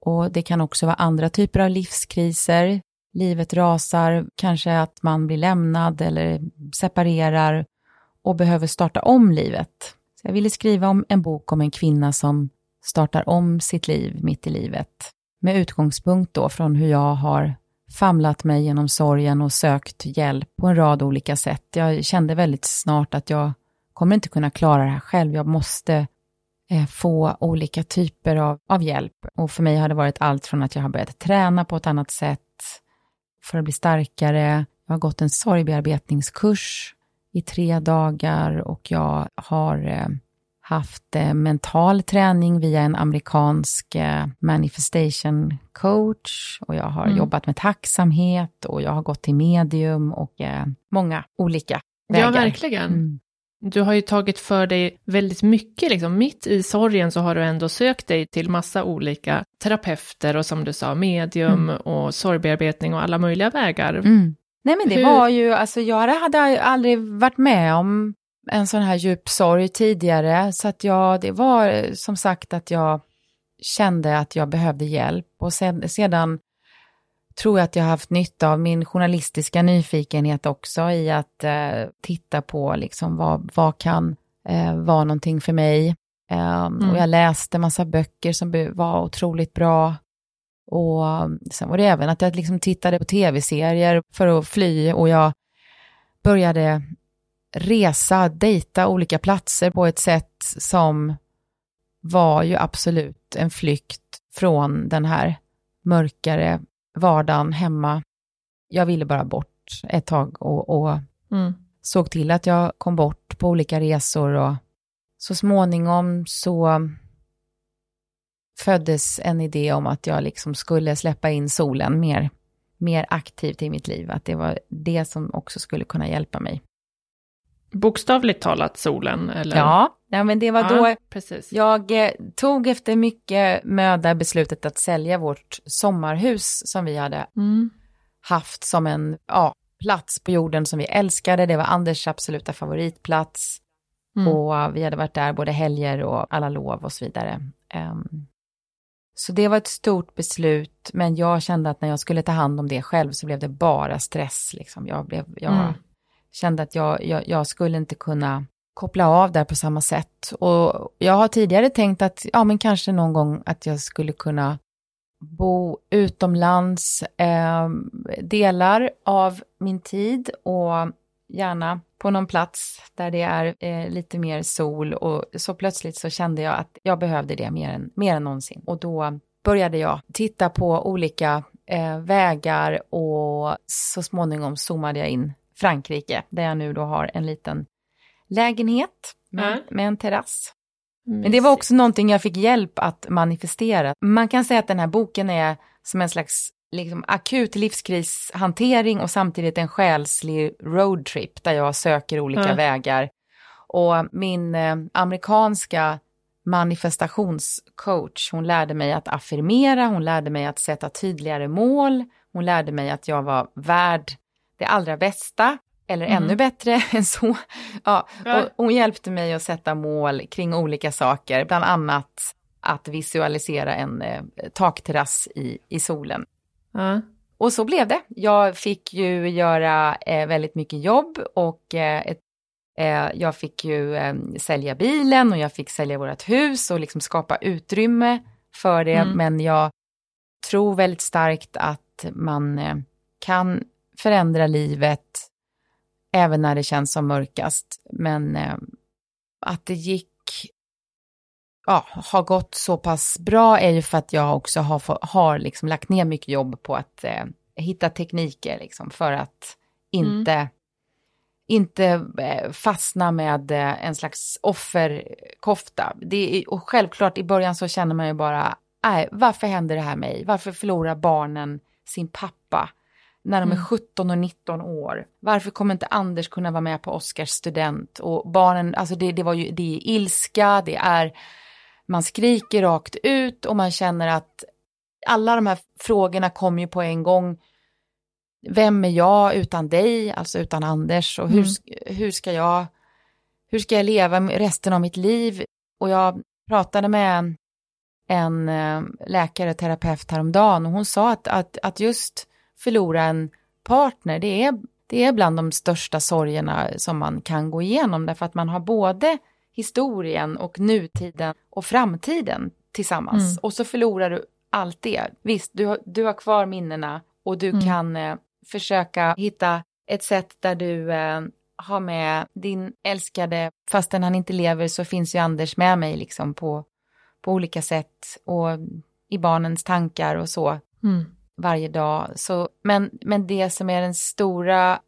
Och det kan också vara andra typer av livskriser. Livet rasar, kanske att man blir lämnad eller separerar och behöver starta om livet. Så jag ville skriva om en bok om en kvinna som startar om sitt liv mitt i livet. Med utgångspunkt då från hur jag har famlat mig genom sorgen och sökt hjälp på en rad olika sätt. Jag kände väldigt snart att jag kommer inte kunna klara det här själv. Jag måste eh, få olika typer av, av hjälp. Och för mig har det varit allt från att jag har börjat träna på ett annat sätt för att bli starkare. Jag har gått en sorgbearbetningskurs i tre dagar och jag har eh, haft eh, mental träning via en amerikansk eh, manifestation coach och jag har mm. jobbat med tacksamhet och jag har gått till medium och eh, många olika vägar. Ja, verkligen. Mm. Du har ju tagit för dig väldigt mycket, liksom. mitt i sorgen så har du ändå sökt dig till massa olika terapeuter och som du sa, medium mm. och sorgbearbetning och alla möjliga vägar. Mm. Nej men det Hur? var ju, alltså jag hade aldrig varit med om en sån här djup sorg tidigare, så att jag, det var som sagt att jag kände att jag behövde hjälp och sen, sedan tror jag att jag har haft nytta av min journalistiska nyfikenhet också i att eh, titta på liksom vad, vad kan eh, vara någonting för mig. Eh, mm. Och jag läste massa böcker som var otroligt bra. Och sen var det även att jag liksom tittade på tv-serier för att fly och jag började resa, dejta olika platser på ett sätt som var ju absolut en flykt från den här mörkare vardagen hemma. Jag ville bara bort ett tag och, och mm. såg till att jag kom bort på olika resor och så småningom så föddes en idé om att jag liksom skulle släppa in solen mer, mer aktivt i mitt liv, att det var det som också skulle kunna hjälpa mig. Bokstavligt talat solen? Eller? Ja, ja, men det var ja, då precis. jag eh, tog efter mycket möda beslutet att sälja vårt sommarhus som vi hade mm. haft som en ja, plats på jorden som vi älskade. Det var Anders absoluta favoritplats. Mm. Och vi hade varit där både helger och alla lov och så vidare. Um, så det var ett stort beslut, men jag kände att när jag skulle ta hand om det själv så blev det bara stress. Liksom. Jag, blev, jag mm kände att jag, jag, jag, skulle inte kunna koppla av där på samma sätt. Och jag har tidigare tänkt att, ja men kanske någon gång att jag skulle kunna bo utomlands eh, delar av min tid och gärna på någon plats där det är eh, lite mer sol och så plötsligt så kände jag att jag behövde det mer än, mer än någonsin. Och då började jag titta på olika eh, vägar och så småningom zoomade jag in Frankrike där jag nu då har en liten lägenhet med, mm. med en terrass. Men det var också någonting jag fick hjälp att manifestera. Man kan säga att den här boken är som en slags liksom akut livskrishantering och samtidigt en själslig roadtrip där jag söker olika mm. vägar. Och min eh, amerikanska manifestationscoach, hon lärde mig att affirmera, hon lärde mig att sätta tydligare mål, hon lärde mig att jag var värd det allra bästa, eller mm. ännu bättre än så. Ja, och hon hjälpte mig att sätta mål kring olika saker, bland annat att visualisera en eh, takterrass i, i solen. Mm. Och så blev det. Jag fick ju göra eh, väldigt mycket jobb och eh, ett, eh, jag fick ju eh, sälja bilen och jag fick sälja vårt hus och liksom skapa utrymme för det. Mm. Men jag tror väldigt starkt att man eh, kan förändra livet även när det känns som mörkast. Men eh, att det gick ja, har gått så pass bra är ju för att jag också har, har liksom lagt ner mycket jobb på att eh, hitta tekniker liksom för att inte, mm. inte eh, fastna med eh, en slags offerkofta. Det är, och självklart i början så känner man ju bara, nej, varför händer det här mig? Varför förlorar barnen sin pappa? När de är Mm. 17 och 19 år. Varför kommer inte Anders kunna vara med på Oscars student? Och barnen, alltså det, det var ju, det är ilska, det är, man skriker rakt ut och man känner att alla de här frågorna kommer ju på en gång. Vem är jag utan dig, alltså utan Anders? Och hur, Mm. hur ska jag, hur ska jag leva resten av mitt liv? Och jag pratade med en eh, läkare, terapeut häromdagen och hon sa att, att, att just förlora en partner, det är, det är bland de största sorgerna som man kan gå igenom därför att man har både historien och nutiden och framtiden tillsammans Mm. och så förlorar du allt det. Visst, du, du har kvar minnena och du Mm. kan eh, försöka hitta ett sätt där du eh, har med din älskade, fastän han inte lever så finns ju Anders med mig liksom på, på olika sätt och i barnens tankar och så Mm. Varje dag. Så, men, men det som är den stora,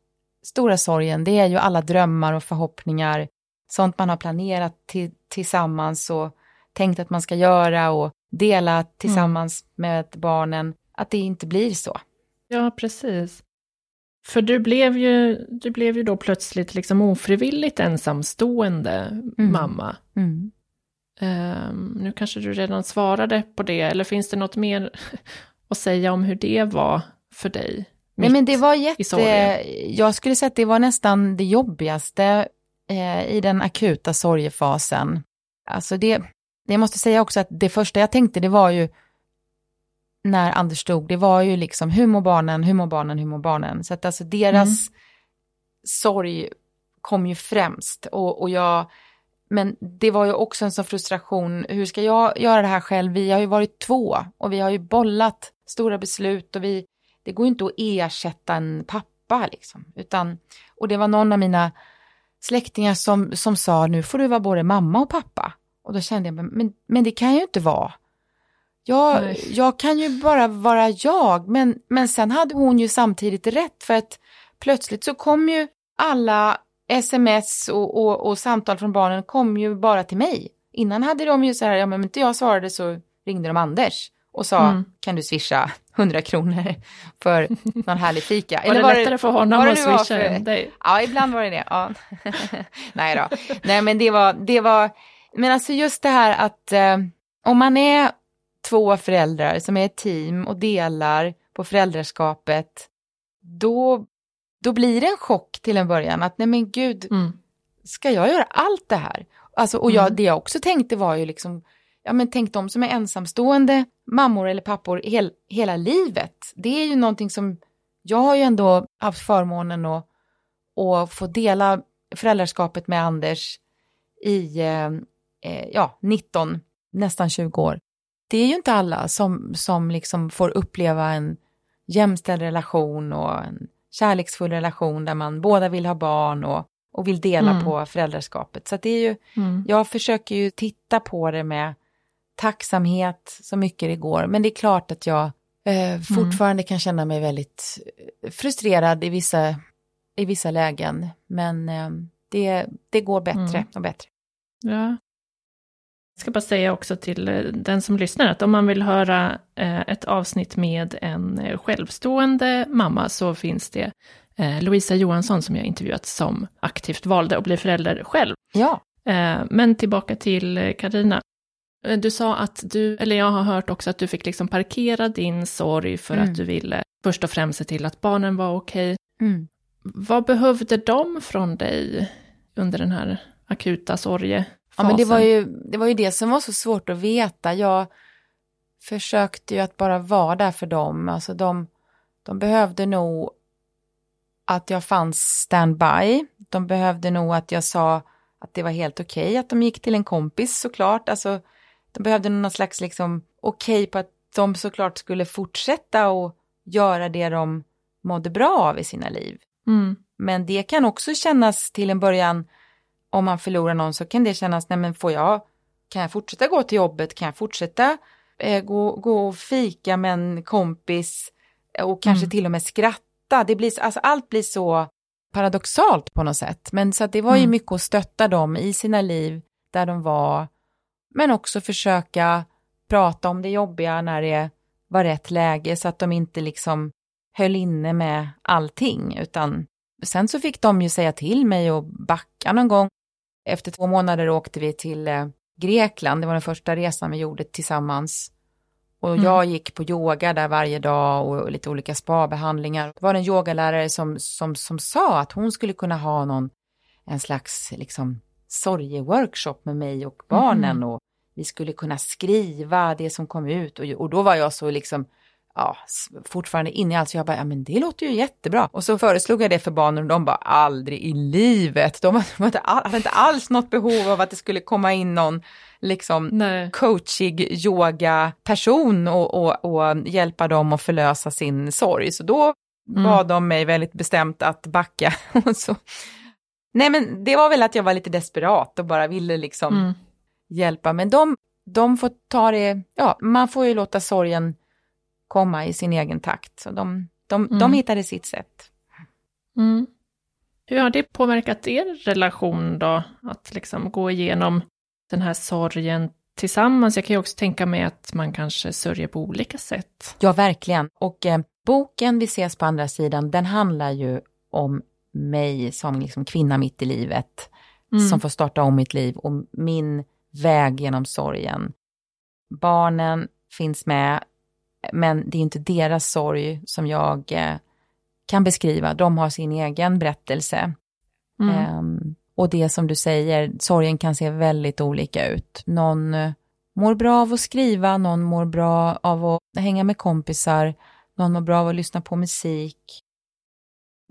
stora sorgen, det är ju alla drömmar och förhoppningar, sånt man har planerat till, tillsammans och tänkt att man ska göra och dela tillsammans med barnen, att det inte blir så. Ja, precis. För du blev ju, du blev ju då plötsligt liksom ofrivilligt ensamstående mamma. Mm. Ehm, nu kanske du redan svarade på det, eller finns det något mer att säga om hur det var för dig? Nej men det var jätte, jag skulle säga att det var nästan det jobbigaste eh, i den akuta sorgefasen. Alltså det, det måste säga också att det första jag tänkte det var ju när Anders dog, det var ju liksom hur mår barnen, hur mår barnen, hur mår barnen. Så att alltså deras sorg kom ju främst och, och jag, men det var ju också en sån frustration, hur ska jag göra det här själv? Vi har ju varit två och vi har ju bollat stora beslut och vi, det går ju inte att ersätta en pappa liksom, utan, och det var någon av mina släktingar som, som sa nu får du vara både mamma och pappa. Och då kände jag, men, men det kan jag ju inte vara. Jag, Nej. jag kan ju bara vara jag, men, men sen hade hon ju samtidigt rätt för att plötsligt så kom ju alla sms och, och, och samtal från barnen kom ju bara till mig. Innan hade de ju så här, ja men inte jag svarade så ringde de Anders och sa, Mm. kan du swisha 100 kronor för någon härlig fika? Var det var lättare för honom det att swisha för- än dig? Ja, ibland var det det. Ja. Nej då. Nej, men det var, det var, men alltså just det här att eh, om man är två föräldrar som är ett team och delar på föräldraskapet, då, då blir det en chock till en början att nej men gud, Mm. ska jag göra allt det här? Alltså, och jag, Mm. det jag också tänkte var ju liksom, ja men tänk de som är ensamstående mammor eller pappor hel, hela livet. Det är ju någonting som, jag har ju ändå haft förmånen att, att få dela föräldraskapet med Anders i, eh, eh, ja, 19, nästan 20 år. Det är ju inte alla som, som liksom får uppleva en jämställd relation och en kärleksfull relation där man båda vill ha barn och, och vill dela Mm. på föräldraskapet. Så att det är ju, Mm. jag försöker ju titta på det med tacksamhet så mycket det går. Men det är klart att jag eh, fortfarande kan känna mig väldigt eh, frustrerad i vissa, i vissa lägen. Men eh, det, det går bättre Mm. och bättre. Ja. Jag ska bara säga också till eh, den som lyssnar att om man vill höra eh, ett avsnitt med en självstående mamma så finns det Louisa Johansson som jag intervjuat som aktivt valde att bli förälder själv. Ja, Men tillbaka till Karina. Du sa att du, eller jag har hört också att du fick liksom parkera din sorg för Mm. att du ville först och främst se till att barnen var okej. mm. Vad behövde de från dig under den här akuta sorgefasen? ja men det var, ju, det var ju det som var så svårt att veta. Jag försökte ju att bara vara där för dem. Alltså de, de behövde nog att jag fanns standby. De behövde nog att jag sa att det var helt okej att de gick till en kompis såklart. Alltså, de behövde någon slags liksom okej på att de såklart skulle fortsätta och göra det de mådde bra av i sina liv. Mm. Men det kan också kännas till en början, om man förlorar någon så kan det kännas, nej men får jag, kan jag fortsätta gå till jobbet, kan jag fortsätta eh, gå, gå och fika med en kompis eh, och kanske Mm. till och med skratta. Det blir, alltså allt blir så paradoxalt på något sätt. Men så att det var ju Mm. mycket att stötta dem i sina liv där de var, men också försöka prata om det jobbiga när det var rätt läge så att de inte liksom höll inne med allting, utan sen så fick de ju säga till mig och backa någon gång. Efter två månader åkte vi till eh, Grekland, det var den första resan vi gjorde tillsammans. Och mm. jag gick på yoga där varje dag och lite olika spabehandlingar. Det var en yogalärare som, som, som sa att hon skulle kunna ha någon, en slags liksom sorgeworkshop med mig och barnen mm. och vi skulle kunna skriva det som kom ut och, och då var jag så liksom ja, fortfarande inne i allt, så jag bara, ja men det låter ju jättebra. Och så föreslog jag det för barnen och de bara, aldrig i livet. De hade, hade inte alls något behov av att det skulle komma in någon liksom Nej. coachig yoga person och, och, och, hjälpa dem att förlösa sin sorg. Så då mm. bad de mig väldigt bestämt att backa. så. Nej men det var väl att jag var lite desperat och bara ville liksom mm. hjälpa. Men de, de får ta det, ja man får ju låta sorgen komma i sin egen takt. Så de, de, mm. de hittade sitt sätt. Mm. Hur har det påverkat er relation då? Att liksom gå igenom den här sorgen tillsammans? Jag kan ju också tänka mig att man kanske sörjer på olika sätt. Ja, verkligen. Och eh, boken Vi ses på andra sidan, den handlar ju om mig som liksom kvinna mitt i livet, mm. som får starta om mitt liv och min väg genom sorgen. Barnen finns med, men det är inte deras sorg som jag eh, kan beskriva. De har sin egen berättelse. Mm. Um, och det som du säger, sorgen kan se väldigt olika ut. Någon eh, mår bra av att skriva, någon mår bra av att hänga med kompisar, någon mår bra av att lyssna på musik.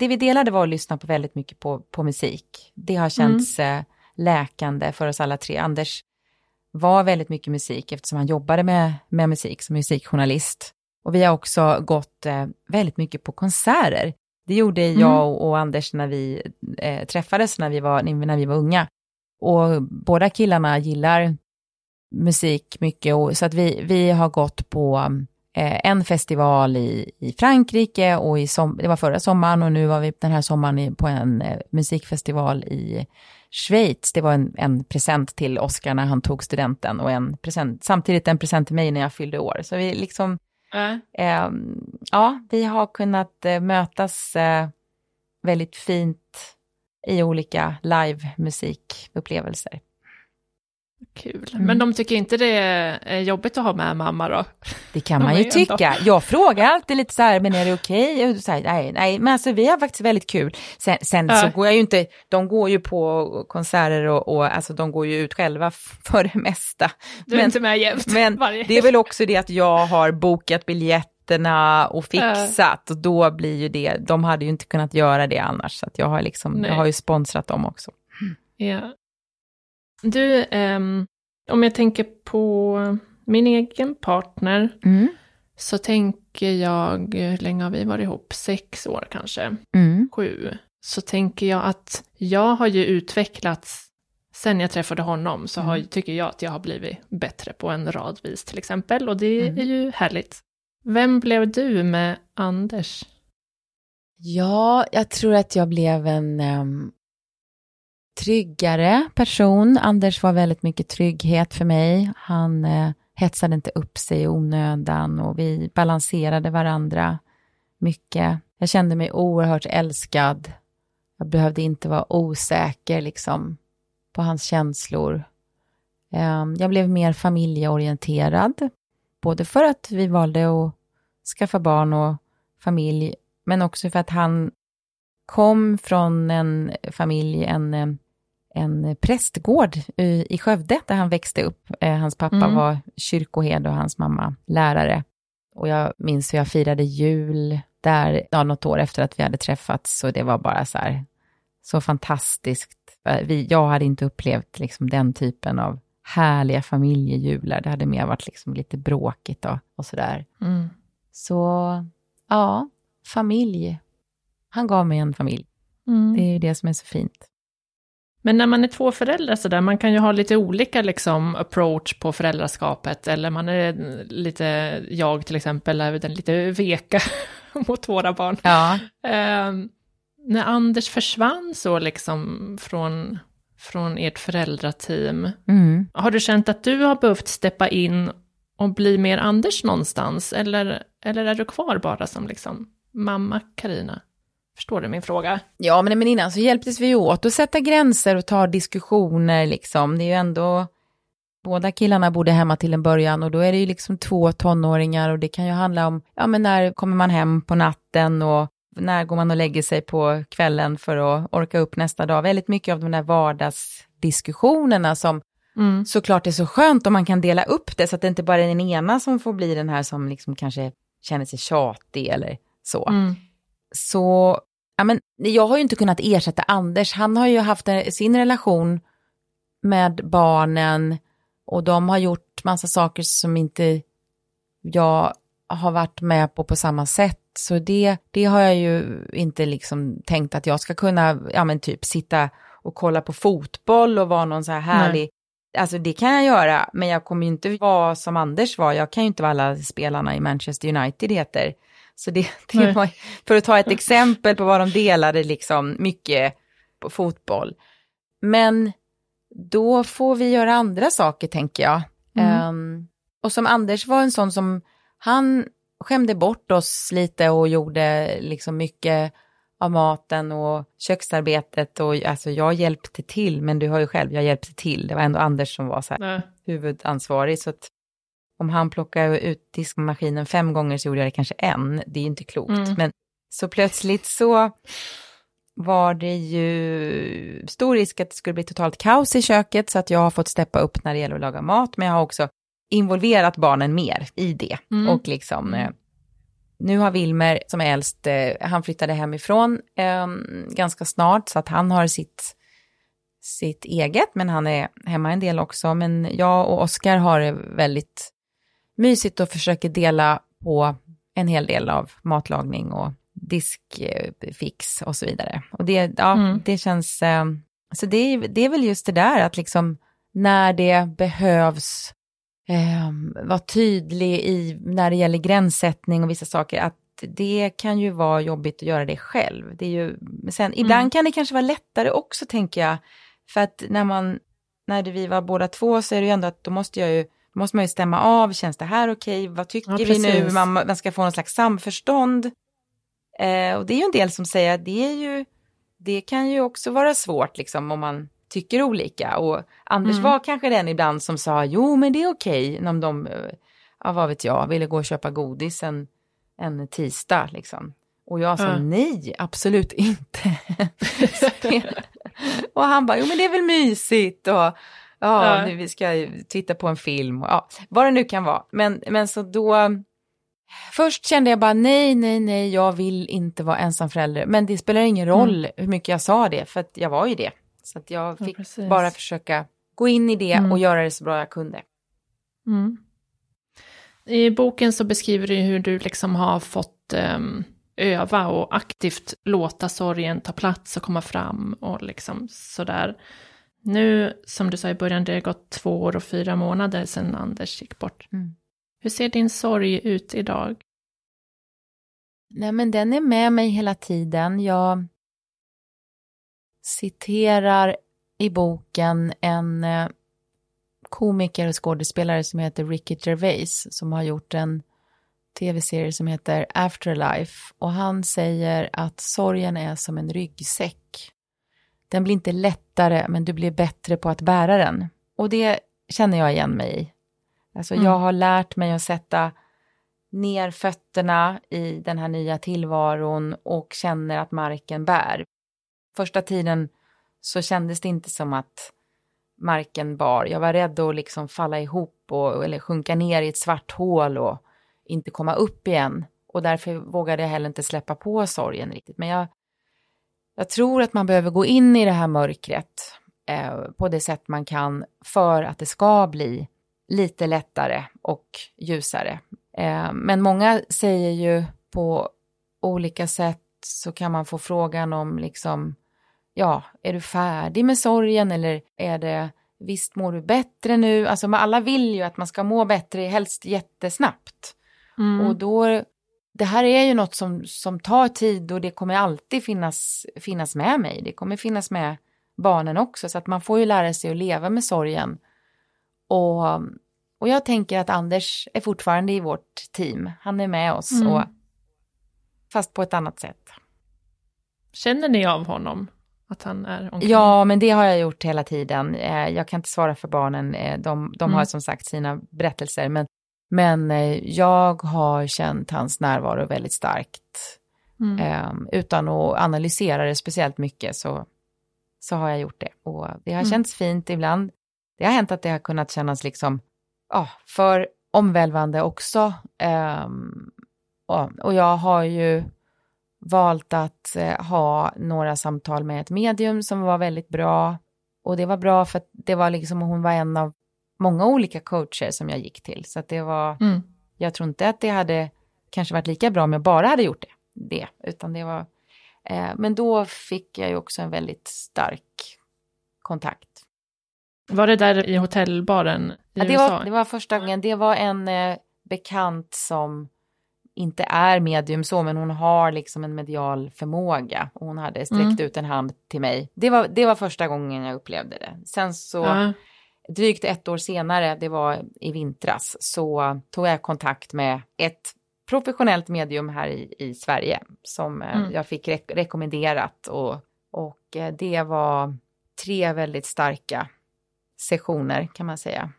Det vi delade var att lyssna på väldigt mycket på, på musik. Det har känts mm. Eh, läkande för oss alla tre. Anders var väldigt mycket musik eftersom han jobbade med, med musik som musikjournalist. Och vi har också gått eh, väldigt mycket på konserter. Det gjorde mm. jag och, och Anders när vi eh, träffades när vi, var, när vi var unga. Och båda killarna gillar musik mycket, och, så att vi, vi har gått på en festival i, i Frankrike och i som, det var förra sommaren och nu var vi den här sommaren på en eh, musikfestival i Schweiz. Det var en, en present till Oscar när han tog studenten och en present, samtidigt en present till mig när jag fyllde år. Så vi liksom Äh. Eh, ja, vi har kunnat eh, mötas eh, väldigt fint i olika live-musikupplevelser. Kul. Mm. Men de tycker inte det är jobbigt att ha med mamma då? Det kan man ju tycka. Jag frågar alltid lite så här, men är det okej? Okay? Så här, nej, nej, men alltså vi har faktiskt väldigt kul. Sen, sen äh. så går jag ju inte, de går ju på konserter och, och alltså de går ju ut själva för det mesta. Du är men, inte med jämt. Men varje. det är väl också det att jag har bokat biljetterna och fixat äh. och då blir ju det, de hade ju inte kunnat göra det annars. Så att jag har liksom, jag har ju sponsrat dem också. Ja. Du, um, om jag tänker på min egen partner, mm. så tänker jag, hur länge har vi varit ihop? Sex år kanske? Mm. Sju. Så tänker jag att jag har ju utvecklats, sen jag träffade honom, så har, mm. tycker jag att jag har blivit bättre på en rad vis till exempel, och det mm. är ju härligt. Vem blev du med Anders? Ja, jag tror att jag blev en um, tryggare person. Anders var väldigt mycket trygghet för mig. Han eh, hetsade inte upp sig i onödan och vi balanserade varandra mycket. Jag kände mig oerhört älskad. Jag behövde inte vara osäker liksom på hans känslor. Eh, jag blev mer familjeorienterad, både för att vi valde att skaffa barn och familj, men också för att han kom från en familj, en, en prästgård i Skövde där han växte upp. Eh, hans pappa mm. var kyrkoherde och hans mamma lärare. Och jag minns hur jag firade jul där, ja, något år efter att vi hade träffats, och det var bara så här, så fantastiskt. Eh, vi, jag hade inte upplevt liksom den typen av härliga familjejular. Det hade mer varit liksom lite bråkigt och, och sådär. Mm. Så ja, familj han gav mig en familj. Mm. Det är ju det som är så fint. Men när man är två föräldrar så där, man kan ju ha lite olika liksom approach på föräldraskapet, eller man är lite, jag till exempel, är den lite veka mot våra barn. Ja. Eh, när Anders försvann så liksom från, från ert föräldrateam, mm. har du känt att du har behövt steppa in och bli mer Anders någonstans, eller, eller är du kvar bara som liksom mamma Karina? Förstår du min fråga? Ja, men, men innan så hjälptes vi åt att sätta gränser och ta diskussioner liksom. Det är ju ändå, båda killarna bodde hemma till en början och då är det ju liksom två tonåringar och det kan ju handla om, ja men när kommer man hem på natten och när går man och lägger sig på kvällen för att orka upp nästa dag. Väldigt mycket av de där vardagsdiskussionerna som mm. såklart är så skönt om man kan dela upp det så att det inte bara är den ena som får bli den här som liksom kanske känner sig tjatig eller så. Mm. Så, ja men jag har ju inte kunnat ersätta Anders, han har ju haft sin relation med barnen och de har gjort massa saker som inte jag har varit med på på samma sätt. Så det, det har jag ju inte liksom tänkt att jag ska kunna, ja men typ sitta och kolla på fotboll och vara någon så här härlig, Nej. alltså det kan jag göra, men jag kommer ju inte vara som Anders var, jag kan ju inte vara alla spelarna i Manchester United heter. Så det, det var, för att ta ett exempel på vad de delade liksom mycket på fotboll. Men då får vi göra andra saker tänker jag. Mm. Um, och som Anders var en sån som, han skämde bort oss lite och gjorde liksom mycket av maten och köksarbetet och alltså jag hjälpte till, men du har ju själv, jag hjälpte till. Det var ändå Anders som var så här huvudansvarig, så att om han plockade ut diskmaskinen fem gånger så gjorde jag det kanske en. Det är inte klokt. Mm. Men så plötsligt så var det ju stor risk att det skulle bli totalt kaos i köket så att jag har fått steppa upp när det gäller att laga mat. Men jag har också involverat barnen mer i det. Mm. Och liksom, eh, nu har Wilmer som är äldst, eh, han flyttade hemifrån eh, ganska snart så att han har sitt, sitt eget, men han är hemma en del också. Men jag och Oskar har det väldigt mysigt och försöker dela på en hel del av matlagning och diskfix och så vidare. Och det, ja, mm. det känns, eh, så det, det är väl just det där att liksom när det behövs eh, vara tydlig i, när det gäller gränssättning och vissa saker, att det kan ju vara jobbigt att göra det själv. Det är ju, sen, mm. ibland kan det kanske vara lättare också tänker jag, för att när man, när vi var båda två så är det ju ändå att då måste jag ju då måste man ju stämma av, känns det här okej, okay? vad tycker ja, vi nu, man, man, ska få någon slags samförstånd. Eh, och det är ju en del som säger att det är ju, det kan ju också vara svårt liksom om man tycker olika. Och Anders mm. var kanske den ibland som sa, jo men det är okej, okay, om de, ja vad vet jag, ville gå och köpa godis en, en tisdag liksom. Och jag sa mm. nej, absolut inte. och han bara, jo men det är väl mysigt. Och, ja, ja. Nu, vi ska titta på en film, ja, vad det nu kan vara. Men, men så då, först kände jag bara nej, nej, nej, jag vill inte vara ensamförälder. Men det spelar ingen mm. roll mm. hur mycket jag sa det, för att jag var ju det. Så att jag fick ja, bara försöka gå in i det mm. och göra det så bra jag kunde. Mm. I boken så beskriver du hur du liksom har fått um, öva och aktivt låta sorgen ta plats och komma fram och liksom sådär. Nu, som du sa i början, det har gått två år och fyra månader sedan Anders gick bort. Mm. Hur ser din sorg ut idag? Nej, men den är med mig hela tiden. Jag citerar i boken en eh, komiker och skådespelare som heter Ricky Gervais som har gjort en tv-serie som heter Afterlife och han säger att sorgen är som en ryggsäck den blir inte lättare, men du blir bättre på att bära den. Och det känner jag igen mig i. Alltså mm. jag har lärt mig att sätta ner fötterna i den här nya tillvaron och känner att marken bär. Första tiden så kändes det inte som att marken bar. Jag var rädd att liksom falla ihop och, eller sjunka ner i ett svart hål och inte komma upp igen. Och därför vågade jag heller inte släppa på sorgen riktigt. Men jag jag tror att man behöver gå in i det här mörkret eh, på det sätt man kan för att det ska bli lite lättare och ljusare. Eh, men många säger ju på olika sätt så kan man få frågan om liksom, ja, är du färdig med sorgen eller är det visst mår du bättre nu? Alltså alla vill ju att man ska må bättre, helst jättesnabbt. Mm. Och då det här är ju något som, som tar tid och det kommer alltid finnas, finnas med mig. Det kommer finnas med barnen också, så att man får ju lära sig att leva med sorgen. Och, och jag tänker att Anders är fortfarande i vårt team. Han är med oss. Mm. Och fast på ett annat sätt. Känner ni av honom? Att han är omkring? Ja, men det har jag gjort hela tiden. Eh, jag kan inte svara för barnen, eh, de, de mm. har som sagt sina berättelser, men, men eh, jag har känt hans närvaro väldigt starkt. Mm. Ehm, utan att analysera det speciellt mycket så, så har jag gjort det. Och det har mm. känts fint ibland. Det har hänt att det har kunnat kännas liksom, ja, för omvälvande också. Um, och, jag har ju valt att uh, ha några samtal med ett medium som var väldigt bra. Och det var bra för att det var liksom, hon var en av många olika coacher som jag gick till. Så att det var, mm. jag tror inte att det hade kanske varit lika bra om jag bara hade gjort det det, utan det var... Eh, men då fick jag ju också en väldigt stark kontakt. Var det där i hotellbaren i ja, det USA? Var, det var första gången. Det var en eh, bekant som inte är medium så, men hon har liksom en medial förmåga. Och hon hade sträckt mm. ut en hand till mig. Det var, det var första gången jag upplevde det. Sen så, uh. Drygt ett år senare, det var i vintras, så tog jag kontakt med ett professionellt medium här i, i Sverige som eh, mm. jag fick re rekommenderat och, och eh, det var tre väldigt starka sessioner kan man säga.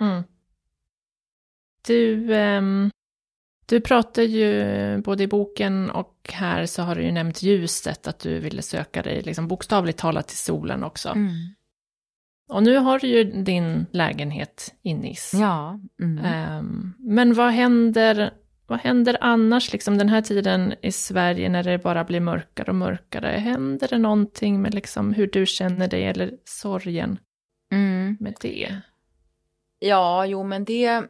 Mm. Du, um, du pratar ju både i boken och här så har du ju nämnt ljuset, att du ville söka dig liksom bokstavligt talat till solen också. Mm. Och nu har du ju din lägenhet i Nice. Ja. Mm. Um, men vad händer vad händer annars, liksom den här tiden i Sverige när det bara blir mörkare och mörkare? Händer det någonting med liksom hur du känner dig eller sorgen mm. med det? Ja, jo men det,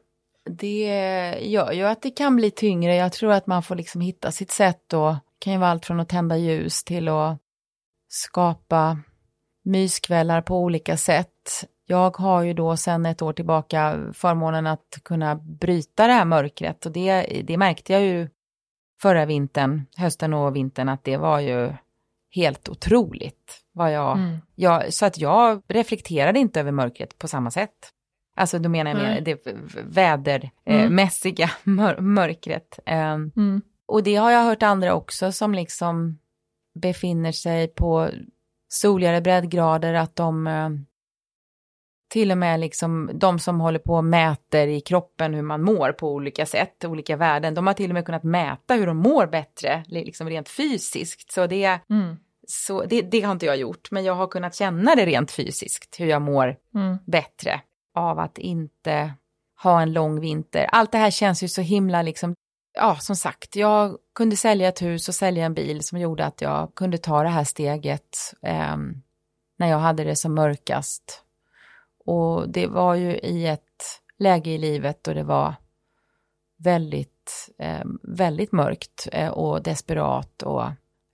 det gör ju att det kan bli tyngre. Jag tror att man får liksom hitta sitt sätt och det kan ju vara allt från att tända ljus till att skapa myskvällar på olika sätt. Jag har ju då sedan ett år tillbaka förmånen att kunna bryta det här mörkret och det, det märkte jag ju förra vintern, hösten och vintern att det var ju helt otroligt. Vad jag, mm. jag, så att jag reflekterade inte över mörkret på samma sätt. Alltså då menar jag mer det vädermässiga mm. mör, mörkret. Um, mm. Och det har jag hört andra också som liksom befinner sig på soligare breddgrader, att de till och med liksom de som håller på och mäter i kroppen hur man mår på olika sätt, olika värden, de har till och med kunnat mäta hur de mår bättre, liksom rent fysiskt. Så, det, mm. så det, det, har inte jag gjort, men jag har kunnat känna det rent fysiskt, hur jag mår mm. bättre av att inte ha en lång vinter. Allt det här känns ju så himla liksom, ja som sagt, jag kunde sälja ett hus och sälja en bil som gjorde att jag kunde ta det här steget eh, när jag hade det som mörkast och det var ju i ett läge i livet då det var väldigt, eh, väldigt mörkt eh, och desperat. Och,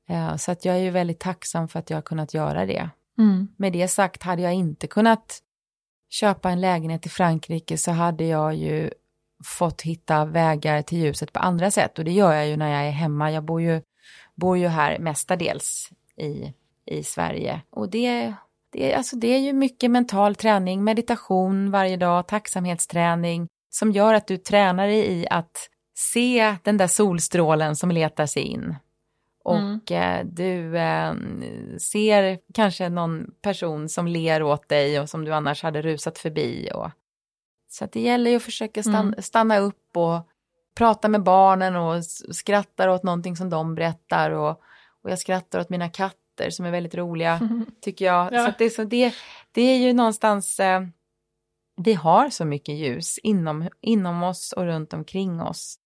eh, så att jag är ju väldigt tacksam för att jag har kunnat göra det. Mm. Med det sagt, hade jag inte kunnat köpa en lägenhet i Frankrike så hade jag ju fått hitta vägar till ljuset på andra sätt och det gör jag ju när jag är hemma. Jag bor ju, bor ju här mestadels i, i Sverige och det det alltså det är ju mycket mental träning, meditation varje dag, tacksamhetsträning som gör att du tränar dig i att se den där solstrålen som letar sig in. Och mm. eh, du eh, ser kanske någon person som ler åt dig och som du annars hade rusat förbi. Och... Så att det gäller ju att försöka stanna, mm. stanna upp och prata med barnen och skrattar åt någonting som de berättar. Och, och jag skrattar åt mina katter som är väldigt roliga, tycker jag. Ja. Så, det, så det, det är ju någonstans, eh, vi har så mycket ljus inom, inom oss och runt omkring oss.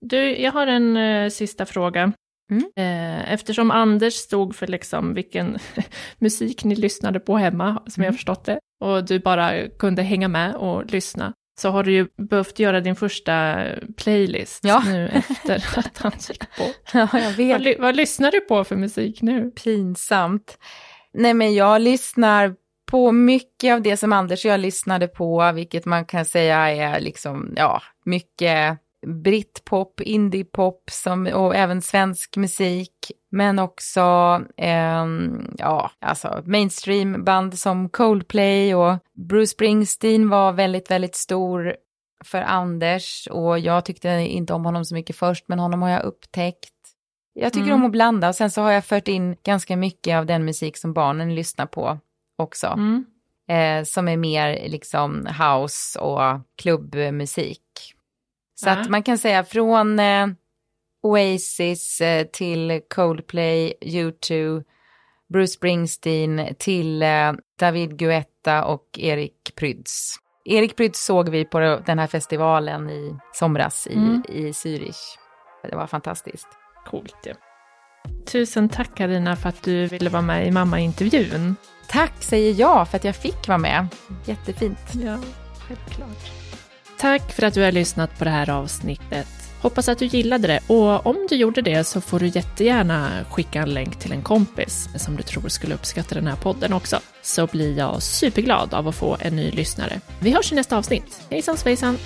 Du, jag har en eh, sista fråga. Mm. Eh, eftersom Anders stod för liksom vilken musik ni lyssnade på hemma, som mm. jag förstått det, och du bara kunde hänga med och lyssna, så har du ju behövt göra din första playlist ja. nu efter att han gick bort. Ja, jag vet. Vad, vad, lyssnar du på för musik nu? Pinsamt. Nej, men jag lyssnar på mycket av det som Anders och jag lyssnade på, vilket man kan säga är liksom, ja, mycket britpop, indiepop som, och även svensk musik. Men också, eh, ja, alltså mainstream band som Coldplay och Bruce Springsteen var väldigt, väldigt stor för Anders och jag tyckte inte om honom så mycket först, men honom har jag upptäckt. Jag tycker Mm. om att blanda och sen så har jag fört in ganska mycket av den musik som barnen lyssnar på också. Mm. Eh, som är mer liksom house och klubbmusik. Så Ja. att man kan säga från eh, Oasis eh, till Coldplay, U2, Bruce Springsteen till eh, David Guetta och Erik Prydz. Erik Prydz såg vi på den här festivalen i somras i, Mm. i Zürich. Det var fantastiskt. Coolt ju. Tusen tack Karina för att du ville vara med i mammaintervjun. Tack säger jag för att jag fick vara med. Jättefint. Ja, självklart. Tack för att du har lyssnat på det här avsnittet. Hoppas att du gillade det och om du gjorde det så får du jättegärna skicka en länk till en kompis som du tror skulle uppskatta den här podden också. Så blir jag superglad av att få en ny lyssnare. Vi hörs i nästa avsnitt. Hejsan svejsan!